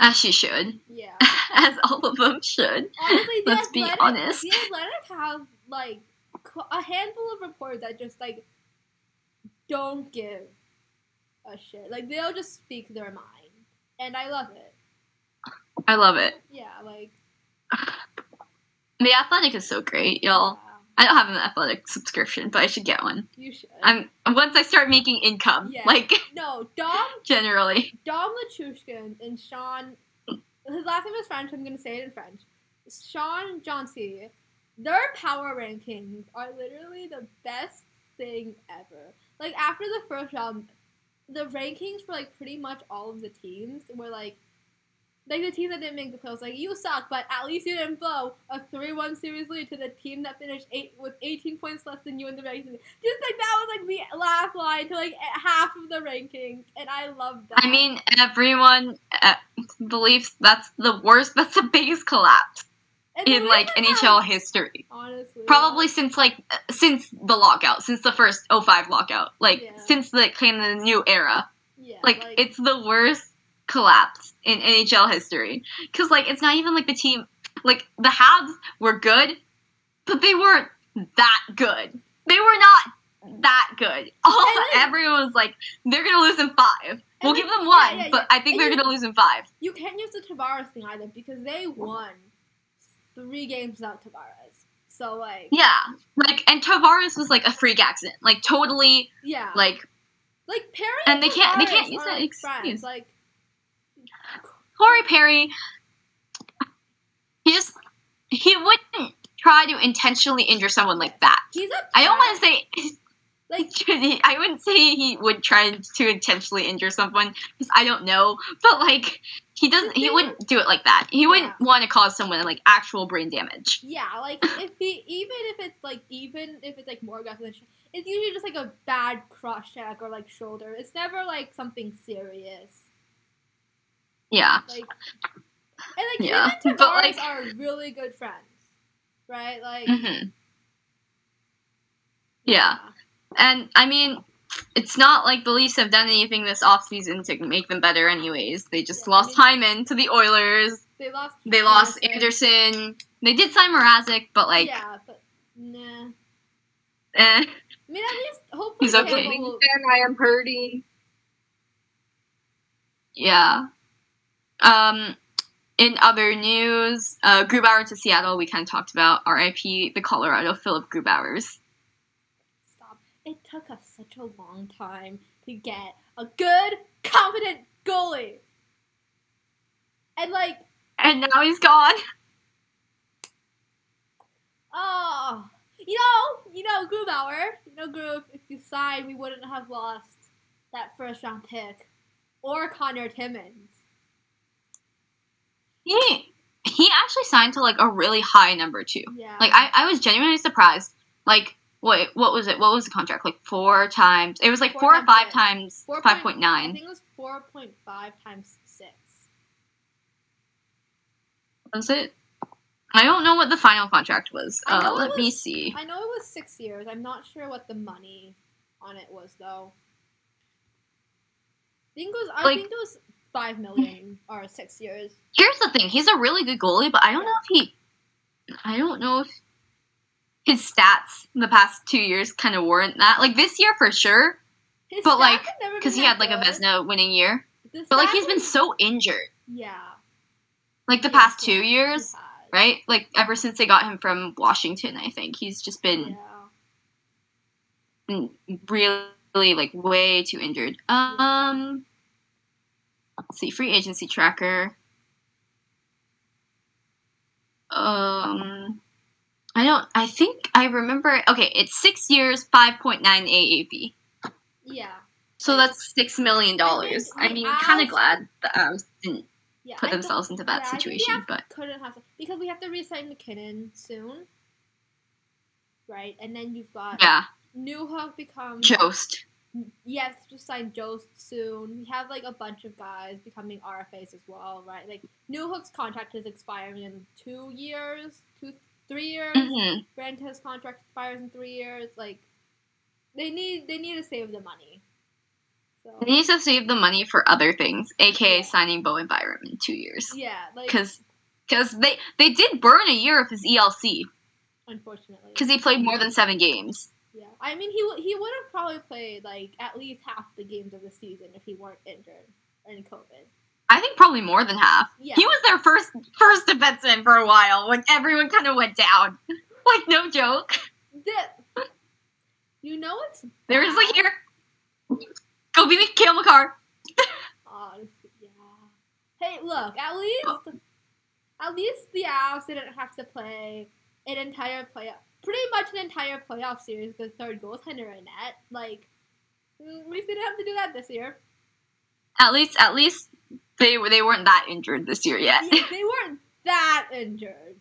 [SPEAKER 1] as she should,
[SPEAKER 2] Yeah.
[SPEAKER 1] as all of them should.
[SPEAKER 2] Honestly, The
[SPEAKER 1] Let's be honest.
[SPEAKER 2] The Athletic have like a handful of reporters that just like don't give a shit. Like they'll just speak their mind, and I love it.
[SPEAKER 1] I love it.
[SPEAKER 2] Yeah, like
[SPEAKER 1] The Athletic is so great, y'all. I don't have an Athletic subscription, but I should get one.
[SPEAKER 2] you should.
[SPEAKER 1] I'm once I start making income,
[SPEAKER 2] Yeah.
[SPEAKER 1] like
[SPEAKER 2] no Dom
[SPEAKER 1] generally.
[SPEAKER 2] Dom Lachushkin and Sean. His last name is French. I'm gonna say it in French. Sean Johnsey. Their power rankings are literally the best thing ever. Like after the first round, the rankings for like pretty much all of the teams were like. Like the team that didn't make the playoffs, like you suck, but at least you didn't blow a three-one series lead to the team that finished eight with eighteen points less than you in the rankings. Just like that was like the last line to like half of the rankings, and I love that.
[SPEAKER 1] I mean, everyone uh, believes that's the worst. That's the biggest collapse
[SPEAKER 2] And
[SPEAKER 1] in like NHL history.
[SPEAKER 2] honestly,
[SPEAKER 1] Probably since like since the lockout, since the first 05 lockout, like
[SPEAKER 2] Yeah.
[SPEAKER 1] since the kind of the new era.
[SPEAKER 2] yeah,
[SPEAKER 1] Like, it's the worst collapse in NHL history because like it's not even like the team. Like the Habs were good, but they weren't that good. They were not that good. All
[SPEAKER 2] then-
[SPEAKER 1] everyone was like, they're gonna lose in five. We'll
[SPEAKER 2] then-
[SPEAKER 1] give them one,
[SPEAKER 2] yeah,
[SPEAKER 1] but
[SPEAKER 2] yeah.
[SPEAKER 1] I think
[SPEAKER 2] And
[SPEAKER 1] they're
[SPEAKER 2] you-
[SPEAKER 1] gonna lose in five.
[SPEAKER 2] you can't use the Tavares thing either because they won three games without Tavares. So like,
[SPEAKER 1] Yeah, like and Tavares was like a freak accident, like totally
[SPEAKER 2] yeah,
[SPEAKER 1] like
[SPEAKER 2] like Perry
[SPEAKER 1] and they can't- they can't use that
[SPEAKER 2] like,
[SPEAKER 1] excuse.
[SPEAKER 2] friends. Like,
[SPEAKER 1] Corey Perry. He just he wouldn't try to intentionally injure someone like that.
[SPEAKER 2] he's a
[SPEAKER 1] I don't want to say
[SPEAKER 2] like
[SPEAKER 1] I wouldn't say he would try to intentionally injure someone because I don't know, but like he doesn't. He wouldn't do it like that. He wouldn't
[SPEAKER 2] Yeah.
[SPEAKER 1] want to cause someone like actual brain damage.
[SPEAKER 2] yeah, like if he even if it's like even if it's like more aggressive, than it's usually just like a bad cross check or like shoulder. It's never like something serious.
[SPEAKER 1] Yeah,
[SPEAKER 2] Like, and like
[SPEAKER 1] Yeah,
[SPEAKER 2] him and
[SPEAKER 1] but,
[SPEAKER 2] Tavares
[SPEAKER 1] like-
[SPEAKER 2] are really good friends, right? Like,
[SPEAKER 1] hmm yeah. And I mean, it's not like the Leafs have done anything this offseason to make them better, anyways. They just
[SPEAKER 2] Yeah, I
[SPEAKER 1] lost Hyman to the Oilers.
[SPEAKER 2] they lost.
[SPEAKER 1] They lost Andersen. They did sign Mrazek, but like,
[SPEAKER 2] yeah, but nah.
[SPEAKER 1] eh.
[SPEAKER 2] I mean, at least hopefully
[SPEAKER 1] He's okay.
[SPEAKER 3] I am hurting.
[SPEAKER 1] Yeah. Um, in other news, uh, Grubauer to Seattle. We kind of talked about R.I.P. the Colorado Philip Grubauers.
[SPEAKER 2] Stop. It took us such a long time to get a good, confident goalie. And like,
[SPEAKER 1] And now he's gone.
[SPEAKER 2] oh, you know, you know, Grubauer, you know, Grub, if you signed, we wouldn't have lost that first round pick or Connor Timmins.
[SPEAKER 1] He he actually signed to like a really high number too.
[SPEAKER 2] Yeah.
[SPEAKER 1] Like I, I was genuinely surprised. Like what what was it? What was the contract? Like four times. It was like
[SPEAKER 2] Four
[SPEAKER 1] four, or five
[SPEAKER 2] six.
[SPEAKER 1] times
[SPEAKER 2] Four
[SPEAKER 1] five
[SPEAKER 2] point-
[SPEAKER 1] point
[SPEAKER 2] I think it was 4.5 times 6.
[SPEAKER 1] Was it? I don't know what the final contract was. Uh, let me see.
[SPEAKER 2] I know it was 6 years. I'm not sure what the money on it was, though. I think it was, I
[SPEAKER 1] Like-
[SPEAKER 2] think it was 5 million or 6 years.
[SPEAKER 1] Here's the thing. He's a really good goalie, but I don't know if he. I don't know if his stats the past two years kind of warrant that. Like this year for sure,
[SPEAKER 2] His
[SPEAKER 1] But, like, because he had like a. Vezina winning year.
[SPEAKER 2] The
[SPEAKER 1] But like he's been so injured,
[SPEAKER 2] Yeah.
[SPEAKER 1] like the past two years, right? Like ever since they got him from Washington, I think he's just been
[SPEAKER 2] Yeah.
[SPEAKER 1] really like way too injured. Um, see, free agency tracker. Um, I don't. I think I remember. Okay, it's six years, five point nine AAV.
[SPEAKER 2] Yeah.
[SPEAKER 1] So that's six million dollars.
[SPEAKER 2] I
[SPEAKER 1] mean, kind of glad the Avs didn't
[SPEAKER 2] Yeah.
[SPEAKER 1] put
[SPEAKER 2] I
[SPEAKER 1] themselves into that
[SPEAKER 2] yeah, I think the
[SPEAKER 1] situation,
[SPEAKER 2] Avs
[SPEAKER 1] but
[SPEAKER 2] couldn't have because we have to resign MacKinnon soon. Right? And then you've got
[SPEAKER 1] yeah,
[SPEAKER 2] Newhook becomes
[SPEAKER 1] Jost.
[SPEAKER 2] Yes, just signed Jost soon. We have like a bunch of guys becoming RFAs as well, right? Like Newhook's contract is expiring in two years, two, three years.
[SPEAKER 1] hmm
[SPEAKER 2] Branta's contract expires in three years. Like they need they need to save the money. So
[SPEAKER 1] He needs to save the money for other things, aka signing Bowen Byram in two years.
[SPEAKER 2] yeah, like
[SPEAKER 1] because because they they did burn a year of his ELC
[SPEAKER 2] unfortunately,
[SPEAKER 1] because he played more than seven games.
[SPEAKER 2] Yeah, I mean he w- he would have probably played like at least half the games of the season if he weren't injured in COVID.
[SPEAKER 1] I think probably more than half.
[SPEAKER 2] Yeah,
[SPEAKER 1] He was their first first defenseman for a while when everyone kind of went down. Like no joke.
[SPEAKER 2] The- you know it's
[SPEAKER 1] They were just like here, go be the Cale Makar.
[SPEAKER 2] Honestly, yeah. Hey, look, at least, oh. at least the Avs didn't have to play an entire playoff, pretty much an entire playoff series with the third goaltender in net. Like, at least they didn't have to do that this year.
[SPEAKER 1] At least at least they they weren't that injured this year yet.
[SPEAKER 2] Yeah, they weren't that injured.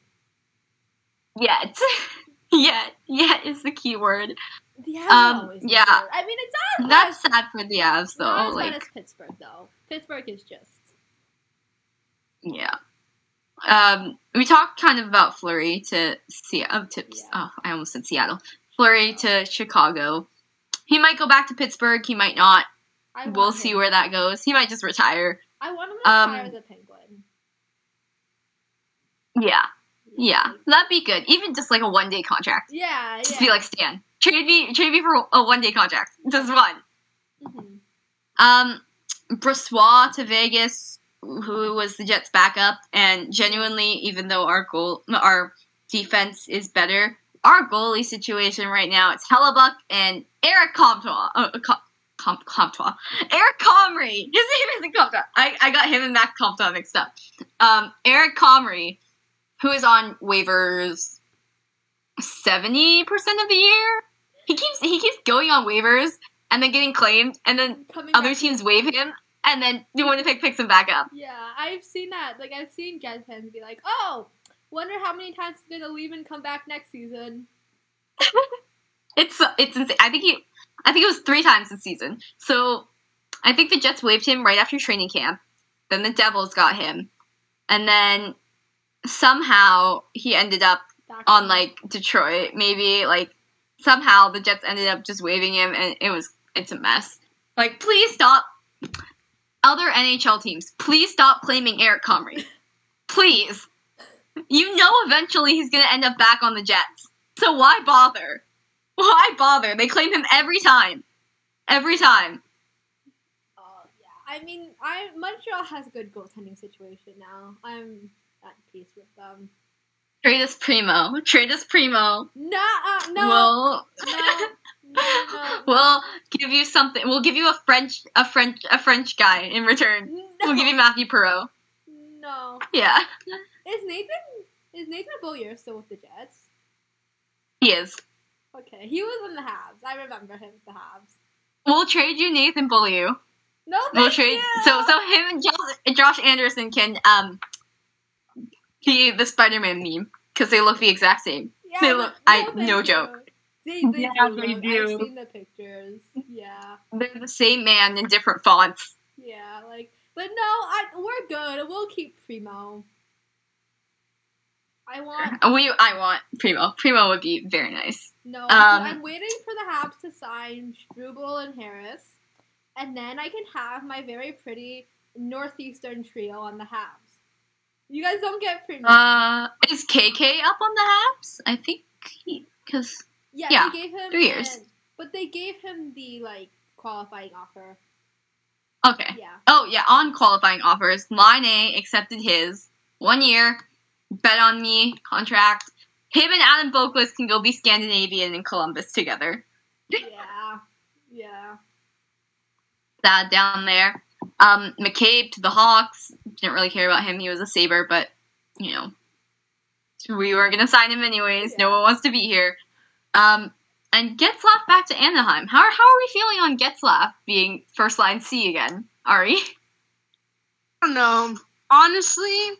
[SPEAKER 1] yet. yet. Yet is the key word.
[SPEAKER 2] The Avs
[SPEAKER 1] Um,
[SPEAKER 2] always
[SPEAKER 1] yeah.
[SPEAKER 2] injured. I mean, it's not
[SPEAKER 1] That's
[SPEAKER 2] as,
[SPEAKER 1] sad for the Avs
[SPEAKER 2] not
[SPEAKER 1] though.
[SPEAKER 2] as
[SPEAKER 1] Like
[SPEAKER 2] bad as Pittsburgh though. Pittsburgh is just
[SPEAKER 1] Yeah. Um, we talked kind of about Fleury to Seattle. To,
[SPEAKER 2] Yeah.
[SPEAKER 1] Oh, I almost said Seattle. Fleury to Chicago. He might go back to Pittsburgh. He might not. We'll
[SPEAKER 2] want
[SPEAKER 1] see
[SPEAKER 2] him-
[SPEAKER 1] where that goes. He might just retire.
[SPEAKER 2] I want him to
[SPEAKER 1] um,
[SPEAKER 2] retire a Penguin.
[SPEAKER 1] Yeah, yeah, that'd be good. Even just like a one day contract.
[SPEAKER 2] Yeah,
[SPEAKER 1] Just
[SPEAKER 2] yeah.
[SPEAKER 1] be like Stan. Trade me, trade me for a one day contract. Just one.
[SPEAKER 2] Mhm.
[SPEAKER 1] Um, Brossoit to Vegas, who was the Jets' backup, and genuinely, even though our goal, our defense is better, our goalie situation right now it's Hellebuyck and Eric Comtois. Uh, Com- Com- Comtois. Eric Comrie. His name isn't Comtois. I, I got him and Max Comtois mixed up. Um, Eric Comrie, who is on waivers seventy percent of the year. He keeps he keeps going on waivers and then getting claimed, and then
[SPEAKER 2] Coming
[SPEAKER 1] other teams waive him, and then the Winnipeg picks him back up.
[SPEAKER 2] Yeah, I've seen that. Like I've seen Jets fans be like, "Oh, wonder how many times he's gonna leave and come back next season."
[SPEAKER 1] It's it's insane. I think he, I think it was three times this season. So I think the Jets waived him right after training camp. Then the Devils got him, and then somehow he ended up on like Detroit. Maybe like somehow the Jets ended up just waving him, and it was it's a mess. Like, please stop. Other NHL teams, please stop claiming Eric Comrie. Please. You know eventually he's gonna end up back on the Jets. So why bother? Why bother? They claim him every time. Every time.
[SPEAKER 2] Oh yeah. I mean, I Montreal has a good goaltending situation now. I'm at peace with them.
[SPEAKER 1] Trade us Primeau. Trade us Primeau.
[SPEAKER 2] No, uh, no,
[SPEAKER 1] We'll,
[SPEAKER 2] no, no, no.
[SPEAKER 1] we'll give you something. We'll give you a French, a French, a French guy in return.
[SPEAKER 2] no,
[SPEAKER 1] We'll give you Mathieu Perreault.
[SPEAKER 2] no.
[SPEAKER 1] Yeah,
[SPEAKER 2] Is Nathan is Nathan Beaulieu still with the Jets?
[SPEAKER 1] he is.
[SPEAKER 2] Okay, he was in the Habs. I remember him with the Habs.
[SPEAKER 1] We'll trade you Nathan Beaulieu.
[SPEAKER 2] No,
[SPEAKER 1] We'll trade.
[SPEAKER 2] you.
[SPEAKER 1] So, so him and Josh, Josh Anderson can um be the Spider-Man meme because they look the exact same.
[SPEAKER 2] yeah,
[SPEAKER 1] they look- I-
[SPEAKER 2] thank
[SPEAKER 1] no
[SPEAKER 2] you.
[SPEAKER 1] joke.
[SPEAKER 2] They, they
[SPEAKER 1] Yeah,
[SPEAKER 2] do
[SPEAKER 1] they
[SPEAKER 2] look-
[SPEAKER 1] do.
[SPEAKER 2] I've seen the pictures. Yeah,
[SPEAKER 1] They're the same man in different fonts.
[SPEAKER 2] yeah, like, but no, I we're good. We'll keep Primeau. I want
[SPEAKER 1] We, I want Primeau. Primeau would be very nice.
[SPEAKER 2] no.
[SPEAKER 1] Um,
[SPEAKER 2] I'm waiting for the Habs to sign Struble and Harris, and then I can have my very pretty northeastern trio on the Habs. You guys don't get Primeau.
[SPEAKER 1] Uh, is KK up on the Habs? I think because
[SPEAKER 2] yeah,
[SPEAKER 1] yeah,
[SPEAKER 2] they gave him
[SPEAKER 1] three years.
[SPEAKER 2] an- but they gave him the like qualifying offer.
[SPEAKER 1] okay.
[SPEAKER 2] Yeah.
[SPEAKER 1] Oh yeah, on qualifying offers, Laine accepted his one year, bet on me contract. Him and Adam Boqvist can go be Scandinavian in Columbus together.
[SPEAKER 2] Yeah. Yeah.
[SPEAKER 1] Sad down there. Um, McCabe to the Hawks. Didn't really care about him. He was a Saber, but you know, we were gonna sign him anyways. No one wants to be here. Um, and Getzlaf back to Anaheim. How are, how are we feeling on Getzlaf being first line C again? Ari.
[SPEAKER 3] I don't know. Honestly,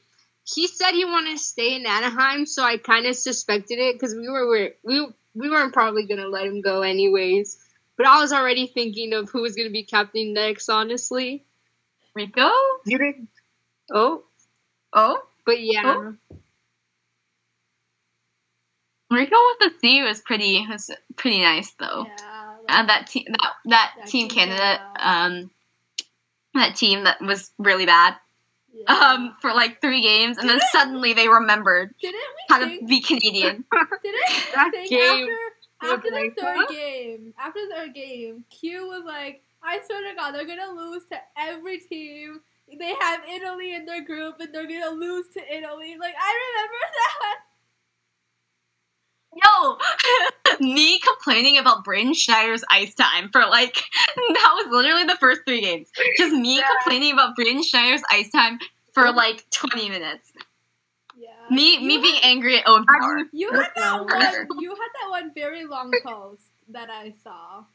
[SPEAKER 3] he said he wanted to stay in Anaheim, so I kind of suspected it because we were we we weren't probably gonna let him go anyways. But I was already thinking of who was gonna be captain next. Honestly,
[SPEAKER 1] Rico.
[SPEAKER 3] oh,
[SPEAKER 1] Oh.
[SPEAKER 3] but yeah,
[SPEAKER 1] Oh. Rico with the C was pretty was pretty nice though.
[SPEAKER 2] Yeah.
[SPEAKER 1] And that team that that
[SPEAKER 2] Yeah,
[SPEAKER 1] team
[SPEAKER 2] Team
[SPEAKER 1] Canada um that team that was really bad
[SPEAKER 2] yeah.
[SPEAKER 1] um for like three games and then
[SPEAKER 2] Didn't-
[SPEAKER 1] suddenly they remembered
[SPEAKER 2] didn't we
[SPEAKER 1] how to be Canadian.
[SPEAKER 2] didn't
[SPEAKER 3] That game
[SPEAKER 2] after after the third
[SPEAKER 3] huh?
[SPEAKER 2] game after the third game Q was like I swear to God they're gonna lose to every team. They have Italy in their group and they're gonna lose to Italy. Like I remember that.
[SPEAKER 1] Yo, me complaining about Braden Schneider's ice time for like that was literally the first three games. Just me
[SPEAKER 3] Yeah.
[SPEAKER 1] complaining about Braden Schneider's ice time for like twenty minutes.
[SPEAKER 2] Yeah.
[SPEAKER 1] Me
[SPEAKER 2] You
[SPEAKER 1] me
[SPEAKER 2] had-
[SPEAKER 1] being angry at Owen Power.
[SPEAKER 2] You had that one. You had that one very long post that I saw.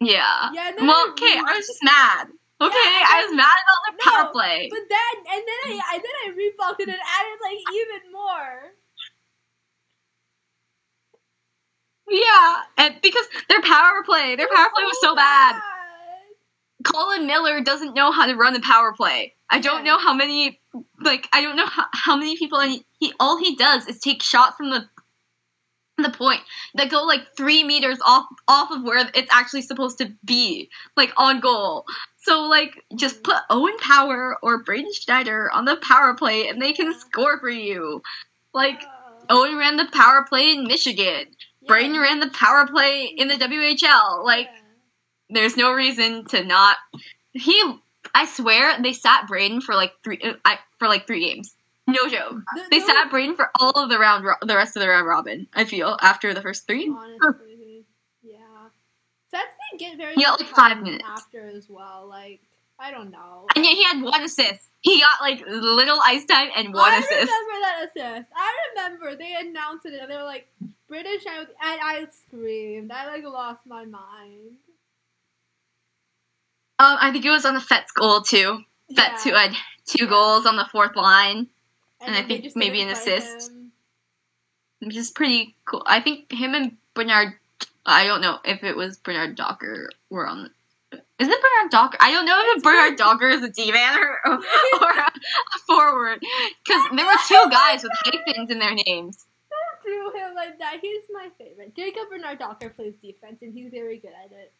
[SPEAKER 1] Yeah.
[SPEAKER 2] Yeah. And
[SPEAKER 1] Well, okay, I was just mad. Okay,
[SPEAKER 2] Yeah,
[SPEAKER 1] I was mad about the
[SPEAKER 2] No,
[SPEAKER 1] power play.
[SPEAKER 2] But then, and then I, I then I rebuffed it and added like even more.
[SPEAKER 1] Yeah, and because their power play, their power play was so oh bad.
[SPEAKER 2] bad.
[SPEAKER 1] Colin Miller doesn't know how to run the power play. I don't know how many, like, I don't know how, how many people, and he, all he does is take shots from the the point that go like three meters off off of where it's actually supposed to be, like on goal. So like, just put Owen Power or Braden Schneider on the power play, and they can score for you. Like Owen ran the power play in Michigan.
[SPEAKER 2] Yeah.
[SPEAKER 1] Braden ran the power play in the WHL. Like,
[SPEAKER 2] Yeah.
[SPEAKER 1] there's no reason to not. He, I swear, they sat Braden for like three, I, for like three games. No joke.
[SPEAKER 2] The-
[SPEAKER 1] They
[SPEAKER 2] the-
[SPEAKER 1] sat Braden for all of the round, ro- the rest of the round robin. I feel after the first three.
[SPEAKER 2] Honestly, yeah. Sets didn't get very
[SPEAKER 1] got, like, five minutes.
[SPEAKER 2] after as well. Like I don't know.
[SPEAKER 1] And yet he had one assist. He got like little ice time and one
[SPEAKER 2] I
[SPEAKER 1] assist.
[SPEAKER 2] I remember that assist. I remember they announced it and they were like British and I screamed. I like lost my mind.
[SPEAKER 1] Um, I think it was on the Fetz goal too.
[SPEAKER 2] Yeah.
[SPEAKER 1] who had two goals on the fourth line, and I think maybe an assist.
[SPEAKER 2] him.
[SPEAKER 1] which is pretty cool. I think him and Bernard. I don't know if it was Bernard Docker were on. Is it Bernard Docker? I don't know if
[SPEAKER 2] It's
[SPEAKER 1] Bernard Docker is a D man or, or, or a, a forward because there were two guys with hyphens in their names.
[SPEAKER 2] I do him like that. He's my favorite. Jacob Bernard Docker plays defense, and he's very good at it.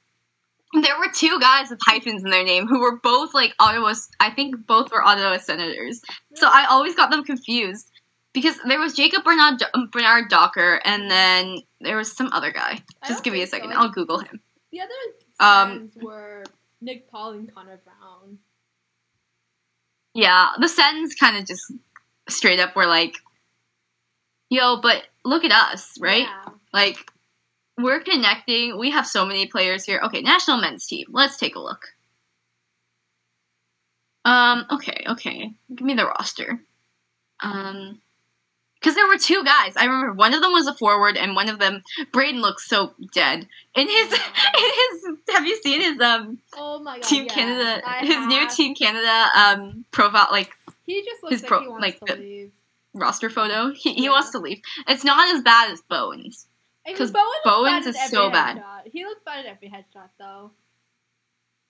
[SPEAKER 1] there were two guys with hyphens in their name who were both like Ottawa. I think both were Ottawa Senators. So I always got them confused because there was Jacob Bernard Bernard Docker, and then there was some other guy. Just give me a
[SPEAKER 2] so.
[SPEAKER 1] second.
[SPEAKER 2] I
[SPEAKER 1] I'll Google him.
[SPEAKER 2] The other
[SPEAKER 1] Um,
[SPEAKER 2] were Nick Paul and Connor Brown.
[SPEAKER 1] Yeah, the Sens kind of just straight up were like, "Yo, but look at us, right?
[SPEAKER 2] Yeah.
[SPEAKER 1] Like, we're connecting. We have so many players here. Okay, national men's team. Let's take a look. Um. Okay. Okay. Give me the roster. Um. Because there were two guys. I remember one of them was a forward, and one of them, Braden, looks so dead. In his, in his, have you seen his um
[SPEAKER 2] Oh my god.
[SPEAKER 1] Team
[SPEAKER 2] yes,
[SPEAKER 1] Canada,
[SPEAKER 2] I
[SPEAKER 1] his new. Team Canada um profile, like
[SPEAKER 2] He just looks
[SPEAKER 1] his
[SPEAKER 2] like
[SPEAKER 1] pro-
[SPEAKER 2] he wants
[SPEAKER 1] like
[SPEAKER 2] to
[SPEAKER 1] the-
[SPEAKER 2] leave.
[SPEAKER 1] roster photo? He he wants to leave. It's not as bad as Bowens. Because
[SPEAKER 2] Bowen
[SPEAKER 1] Bowens is so bad.
[SPEAKER 2] headshot. He looks bad in every headshot though.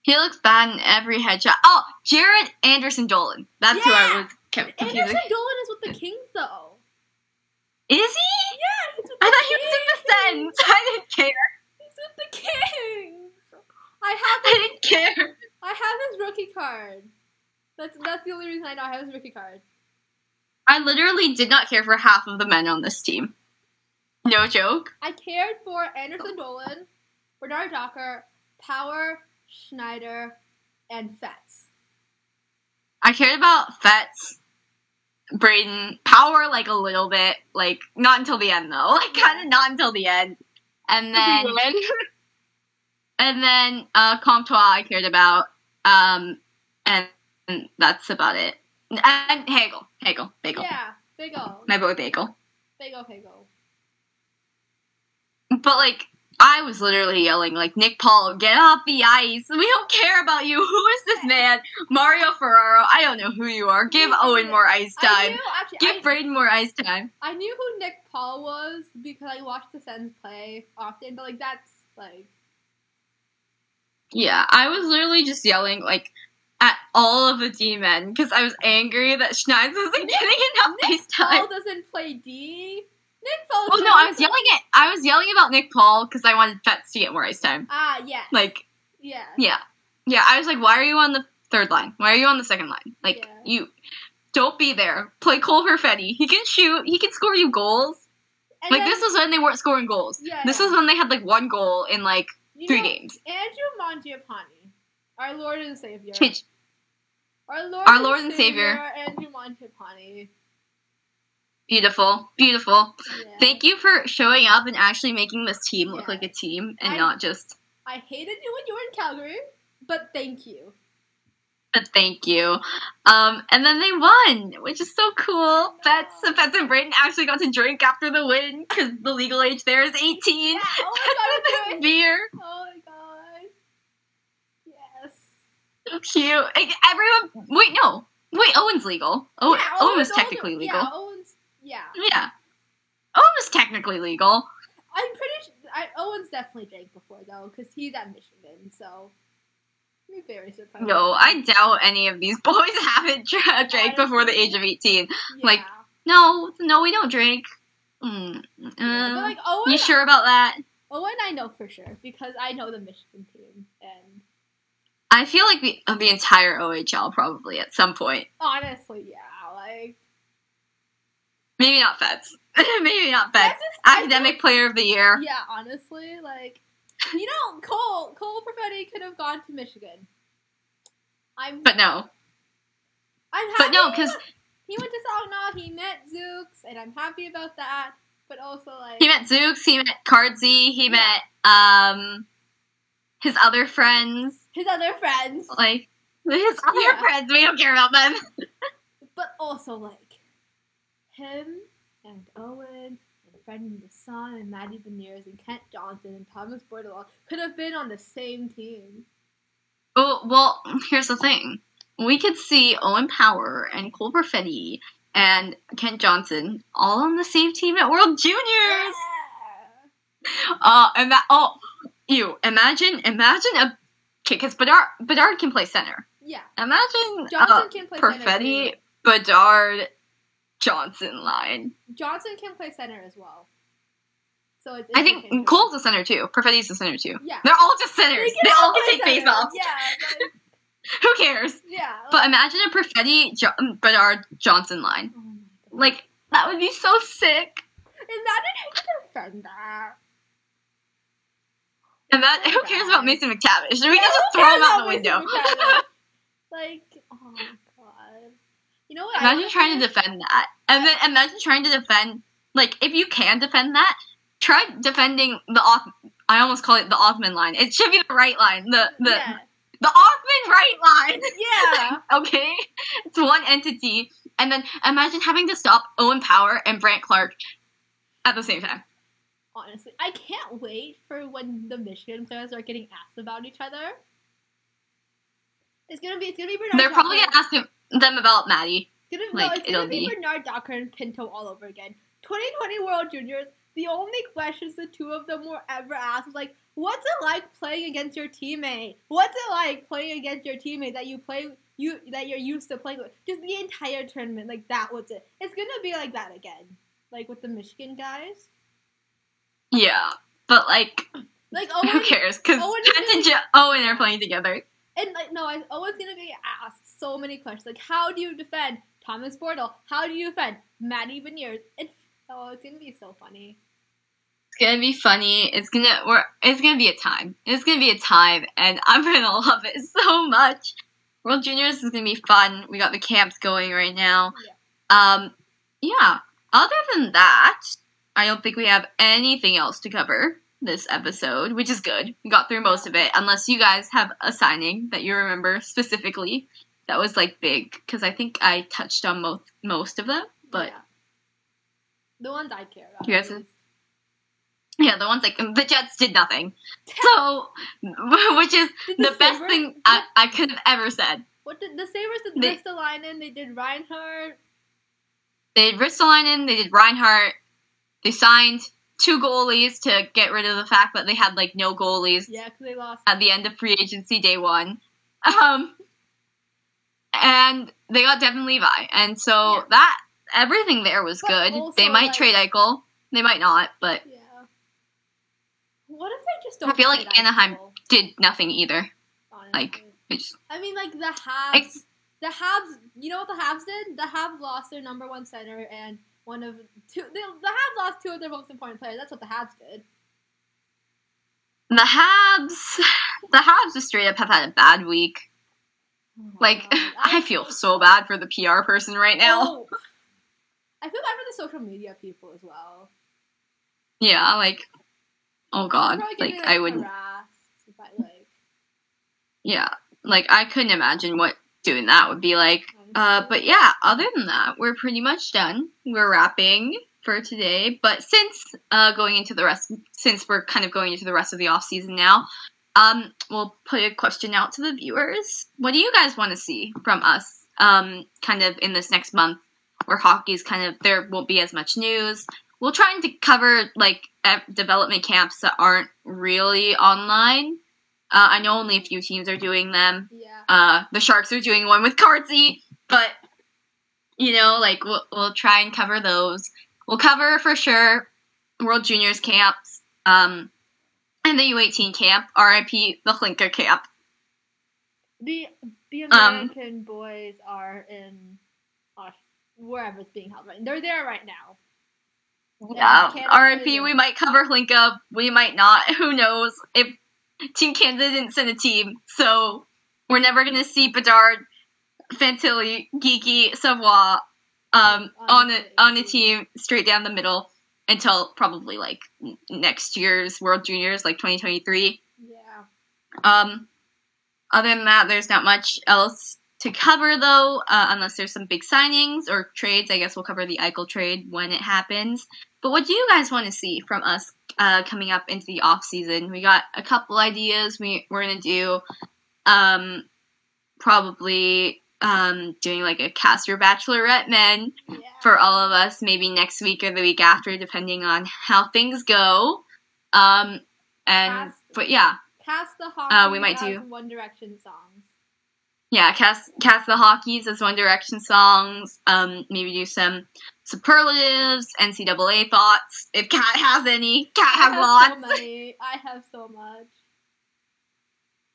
[SPEAKER 1] He looks bad in every headshot. Oh, Jaret Anderson Dolan. That's who I
[SPEAKER 2] Yeah!
[SPEAKER 1] was kept
[SPEAKER 2] Anderson Dolan is with the Kings though.
[SPEAKER 1] Is he?
[SPEAKER 2] Yeah, he's with
[SPEAKER 1] I thought he was in the. Sens. I didn't care.
[SPEAKER 2] He's with the Kings. I have
[SPEAKER 1] I didn't care.
[SPEAKER 2] I have his rookie card. That's that's the only reason I know I have his rookie card.
[SPEAKER 1] I literally did not care for half of the men on this team. No joke.
[SPEAKER 2] I cared for Anderson Dolan, Bernard Docker, Power, Schneider, and Fetz.
[SPEAKER 1] I cared about Fetz, Braden, Power like a little bit, like not until the end though, like kind of not until the end. And then and then uh Comtois I cared about, um, and, and that's about it. And Hagel, Hagel, Bagel,
[SPEAKER 2] Yeah, O.
[SPEAKER 1] my boy Bagel.
[SPEAKER 2] Big O.
[SPEAKER 1] But like. I was literally yelling like Nick Paul, get off the ice. We don't care about you. Who is this man? Mario Ferraro. I don't know who you are. Give Owen more ice time.
[SPEAKER 2] knew, actually,
[SPEAKER 1] Give
[SPEAKER 2] I,
[SPEAKER 1] Braden more ice time.
[SPEAKER 2] I knew who Nick Paul was because I watched the Sens play often, but like that's like
[SPEAKER 1] Yeah, I was literally just yelling like at all of the D men because I was angry that Schneid wasn't getting enough ice time.
[SPEAKER 2] Paul doesn't play D. Nick Paul.
[SPEAKER 1] Oh no, I was yelling at I was yelling about Nick Paul because I wanted Fetz to get more ice time.
[SPEAKER 2] Ah, yeah.
[SPEAKER 1] Like,
[SPEAKER 2] yeah.
[SPEAKER 1] yeah, yeah. I was like, why are you on the third line? Why are you on the second line? Like,
[SPEAKER 2] Yeah.
[SPEAKER 1] you don't be there. Play Cole Perfetti. He can shoot. He can score you goals.
[SPEAKER 2] And
[SPEAKER 1] like
[SPEAKER 2] then,
[SPEAKER 1] this was when they weren't scoring goals.
[SPEAKER 2] Yeah.
[SPEAKER 1] This was when they had like one goal in like
[SPEAKER 2] you
[SPEAKER 1] three
[SPEAKER 2] know,
[SPEAKER 1] games.
[SPEAKER 2] Andrew Mangiapane, our Lord and Savior.
[SPEAKER 1] Change.
[SPEAKER 2] Our Lord,
[SPEAKER 1] Our Lord and Savior.
[SPEAKER 2] Andrew Mangiapane.
[SPEAKER 1] Beautiful, beautiful.
[SPEAKER 2] Yeah.
[SPEAKER 1] Thank you for showing up and actually making this team look
[SPEAKER 2] Yeah.
[SPEAKER 1] like a team and
[SPEAKER 2] I-
[SPEAKER 1] not just.
[SPEAKER 2] I hated you when you were in Calgary, but thank you.
[SPEAKER 1] But thank you. Um, and then they won, which is so cool. Fets, Fets and Braden actually got to drink after the win because the legal age there is 18.
[SPEAKER 2] Yeah, oh my god,
[SPEAKER 1] Beer,
[SPEAKER 2] Oh my god. Yes.
[SPEAKER 1] so cute. Like, everyone, wait, no, wait. Owen's legal. Owen,
[SPEAKER 2] yeah,
[SPEAKER 1] Owen
[SPEAKER 2] Owen's
[SPEAKER 1] technically legal.
[SPEAKER 2] Owen's. Yeah.
[SPEAKER 1] Yeah. Owen was technically legal.
[SPEAKER 2] I'm pretty sure. I, Owen's definitely drank before, though, because he's at Michigan, so. I'm very surprised.
[SPEAKER 1] No, I doubt any of these boys haven't dra- drank before the age of 18.
[SPEAKER 2] Yeah.
[SPEAKER 1] like, No, no, we don't drink. Mm,
[SPEAKER 2] Yeah,
[SPEAKER 1] uh,
[SPEAKER 2] but like Owen,
[SPEAKER 1] you sure about that?
[SPEAKER 2] Owen, I know for sure because I know the Michigan team, and
[SPEAKER 1] I feel like the, the entire OHL probably at some point.
[SPEAKER 2] honestly, yeah, like
[SPEAKER 1] Maybe not Feds. Maybe not Feds. Academic Player of the Year.
[SPEAKER 2] Yeah, honestly, like you know, Cole Cole Perfetti could have gone to Michigan. I'm
[SPEAKER 1] But no.
[SPEAKER 2] I'm happy.
[SPEAKER 1] But no, because
[SPEAKER 2] he went to Saginaw, he met Zooks, and I'm happy about that. But also like
[SPEAKER 1] he met Zooks, he met Cardzy, he
[SPEAKER 2] Yeah.
[SPEAKER 1] met um his other friends.
[SPEAKER 2] his other friends,
[SPEAKER 1] Like his other
[SPEAKER 2] Yeah.
[SPEAKER 1] friends, we don't care about them.
[SPEAKER 2] but also like him and Owen and Brendan Brisson and Matty Beniers and Kent Johnson and Thomas Bordeleau could have been on the same team.
[SPEAKER 1] Oh well, here's the thing. We could see Owen Power and Cole Perfetti and Kent Johnson all on the same team at World Juniors. Uh, and that oh, you imagine imagine a okay, because Bedard Bedard can play center.
[SPEAKER 2] Yeah,
[SPEAKER 1] Imagine
[SPEAKER 2] Johnson
[SPEAKER 1] uh,
[SPEAKER 2] can play center
[SPEAKER 1] Perfetti. Bedard, Johnson line.
[SPEAKER 2] Johnson can play center as well. So it's
[SPEAKER 1] I think. Cole's a center too. Perfetti's a center too.
[SPEAKER 2] Yeah.
[SPEAKER 1] They're all just centers.
[SPEAKER 2] can
[SPEAKER 1] They all
[SPEAKER 2] be
[SPEAKER 1] take face off.
[SPEAKER 2] Yeah, like,
[SPEAKER 1] Who cares?
[SPEAKER 2] yeah.
[SPEAKER 1] But imagine a Perfetti jo- um, Bedard Johnson line.
[SPEAKER 2] oh.
[SPEAKER 1] Like that would be so sick.
[SPEAKER 2] imagine who could defend that.
[SPEAKER 1] And that who cares about. Mason McTavish? Should we
[SPEAKER 2] Yeah,
[SPEAKER 1] can just throw him out the window.
[SPEAKER 2] Like, oh. You know what?
[SPEAKER 1] Imagine trying to defend that, and then imagine trying to defend. Like if you can defend that, try defending the off. I almost call it the Othmann line. It should be the Wright line. The the
[SPEAKER 2] yeah.
[SPEAKER 1] the Othmann Wright line.
[SPEAKER 2] Yeah.
[SPEAKER 1] okay? It's one entity. And then imagine having to stop Owen Power and Brandt Clarke at the same time.
[SPEAKER 2] Honestly, I can't wait for when the Michigan players are getting asked about each other. It's gonna be it's gonna be.
[SPEAKER 1] They're probably gonna ask them, them about Matty.
[SPEAKER 2] It's gonna,
[SPEAKER 1] like,
[SPEAKER 2] no, it's gonna
[SPEAKER 1] it'll
[SPEAKER 2] be,
[SPEAKER 1] be-
[SPEAKER 2] Bernard Docker and Pinto all over again. 2020 World Juniors. The only questions the two of them were ever asked was like, "What's it like playing against your teammate? What's it like playing against your teammate that you play you that you're used to playing with?" Just the entire tournament, like that was it. It's gonna be like that again, like with the Michigan guys.
[SPEAKER 1] Yeah. But like,
[SPEAKER 2] Like
[SPEAKER 1] who cares? Because
[SPEAKER 2] Owen is
[SPEAKER 1] and Owen are playing together.
[SPEAKER 2] And like no, I Owen's gonna be asked so many questions. Like, how do you defend Thomas Bordeleau? How do you defend Matty Beniers? It's oh, it's gonna be so funny.
[SPEAKER 1] It's gonna be funny. It's gonna we're, it's gonna be a time. It's gonna be a time, and I'm gonna love it so much. World Juniors is gonna be fun. We got the camps going right now. Yeah. Um, yeah. Other than that, I don't think we have anything else to cover this episode, which is good. We got through most of it, unless you guys have a signing that you remember specifically that was like big, because I think I touched on most most of them. But
[SPEAKER 2] Yeah. the ones I care about.
[SPEAKER 1] You guys-
[SPEAKER 2] least.
[SPEAKER 1] yeah, the ones like the Jets did nothing. So, which is
[SPEAKER 2] Did
[SPEAKER 1] the best thing I, I could have ever said.
[SPEAKER 2] What did the Sabres did
[SPEAKER 1] They-
[SPEAKER 2] Ristolainen, they did Reinhart.
[SPEAKER 1] They did Ristolainen, they did Reinhart, they signed two goalies to get rid of the fact that they had like no goalies
[SPEAKER 2] Yeah, because they lost.
[SPEAKER 1] at the end of free agency day one. Um, and they got Devon Levi, and so
[SPEAKER 2] Yeah.
[SPEAKER 1] that everything there was
[SPEAKER 2] But
[SPEAKER 1] good. they might
[SPEAKER 2] like-
[SPEAKER 1] trade Eichel, they might not, but
[SPEAKER 2] Yeah. What if they just don't?
[SPEAKER 1] I feel like Anaheim
[SPEAKER 2] Eichel,
[SPEAKER 1] did nothing either.
[SPEAKER 2] honestly?
[SPEAKER 1] like, just-
[SPEAKER 2] I mean, like the Habs. The Habs. You know what the Habs did? The Habs lost their number one center and one of two. They, the Habs lost two of their most important players. That's what the Habs did.
[SPEAKER 1] the Habs, the Habs just straight up have had a bad week.
[SPEAKER 2] Oh
[SPEAKER 1] Like,
[SPEAKER 2] God.
[SPEAKER 1] I feel so bad for the PR person right now.
[SPEAKER 2] Oh. I feel bad for the social media people as well.
[SPEAKER 1] Yeah, like, oh god,
[SPEAKER 2] They're
[SPEAKER 1] like I would,
[SPEAKER 2] harassed by like.
[SPEAKER 1] yeah, like I couldn't imagine what doing that would be like. Uh, but yeah, other than that, we're pretty much done. We're wrapping for today. But since uh, going into the rest, since we're kind of going into the rest of the off season now, um, we'll put a question out to the viewers. What do you guys want to see from us? Um, kind of in this next month, where hockey's kind of there won't be as much news. We'll try and to cover like development camps that aren't really online. Uh, I know only a few teams are doing them
[SPEAKER 2] Yeah.
[SPEAKER 1] uh, the Sharks are doing one with Cardsy, but you know, like we'll we'll try and cover those. We'll cover for sure World Juniors camps, um, and the U18 camp. RIP the Hlinka camp.
[SPEAKER 2] The the
[SPEAKER 1] Um,
[SPEAKER 2] American boys are in uh, wherever it's being held right. Now. They're there right now.
[SPEAKER 1] Yeah, RIP. We might cover Hlinka. We might not. Who knows? If Team Canada didn't send a team, so we're never gonna see Bedard, Fantilli, Geekie, Savoie, um, on a on a team straight down the middle until probably like next year's World Juniors, like 2023.
[SPEAKER 2] Yeah.
[SPEAKER 1] Um, other than that, there's not much else to cover though, uh, unless there's some big signings or trades. I guess we'll cover the Eichel trade when it happens. But what do you guys want to see from us uh, coming up into the off season? We got a couple ideas. We we're gonna do, um, probably um doing like a cast your bachelorette men
[SPEAKER 2] Yeah.
[SPEAKER 1] for all of us maybe next week or the week after depending on how things go um and
[SPEAKER 2] Cast-
[SPEAKER 1] but yeah
[SPEAKER 2] Cast the hockey
[SPEAKER 1] Uh, we might do-
[SPEAKER 2] One Direction songs.
[SPEAKER 1] yeah cast cast the hockeys as one direction songs um maybe do some superlatives, NCAA thoughts. If Cat has any,
[SPEAKER 2] Cat
[SPEAKER 1] has
[SPEAKER 2] have
[SPEAKER 1] lots.
[SPEAKER 2] so many. I have so much.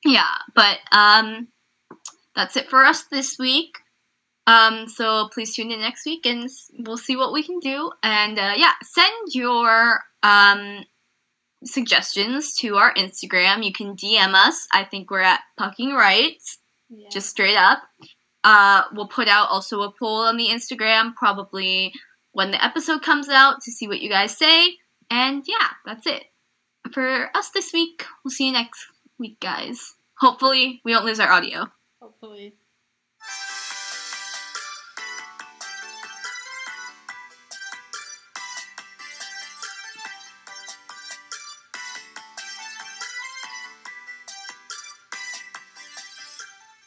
[SPEAKER 1] yeah, but um, that's it for us this week. Um, so please tune in next week and we'll see what we can do. And uh, yeah, send your um, suggestions to our Instagram. You can DM us. I think we're at Pucking Rights,
[SPEAKER 2] Yeah.
[SPEAKER 1] just straight up. Uh, we'll put out also a poll on the Instagram, probably when the episode comes out to see what you guys say. And yeah, that's it for us this week. We'll see you next week, guys. Hopefully, we don't lose our audio.
[SPEAKER 2] Hopefully.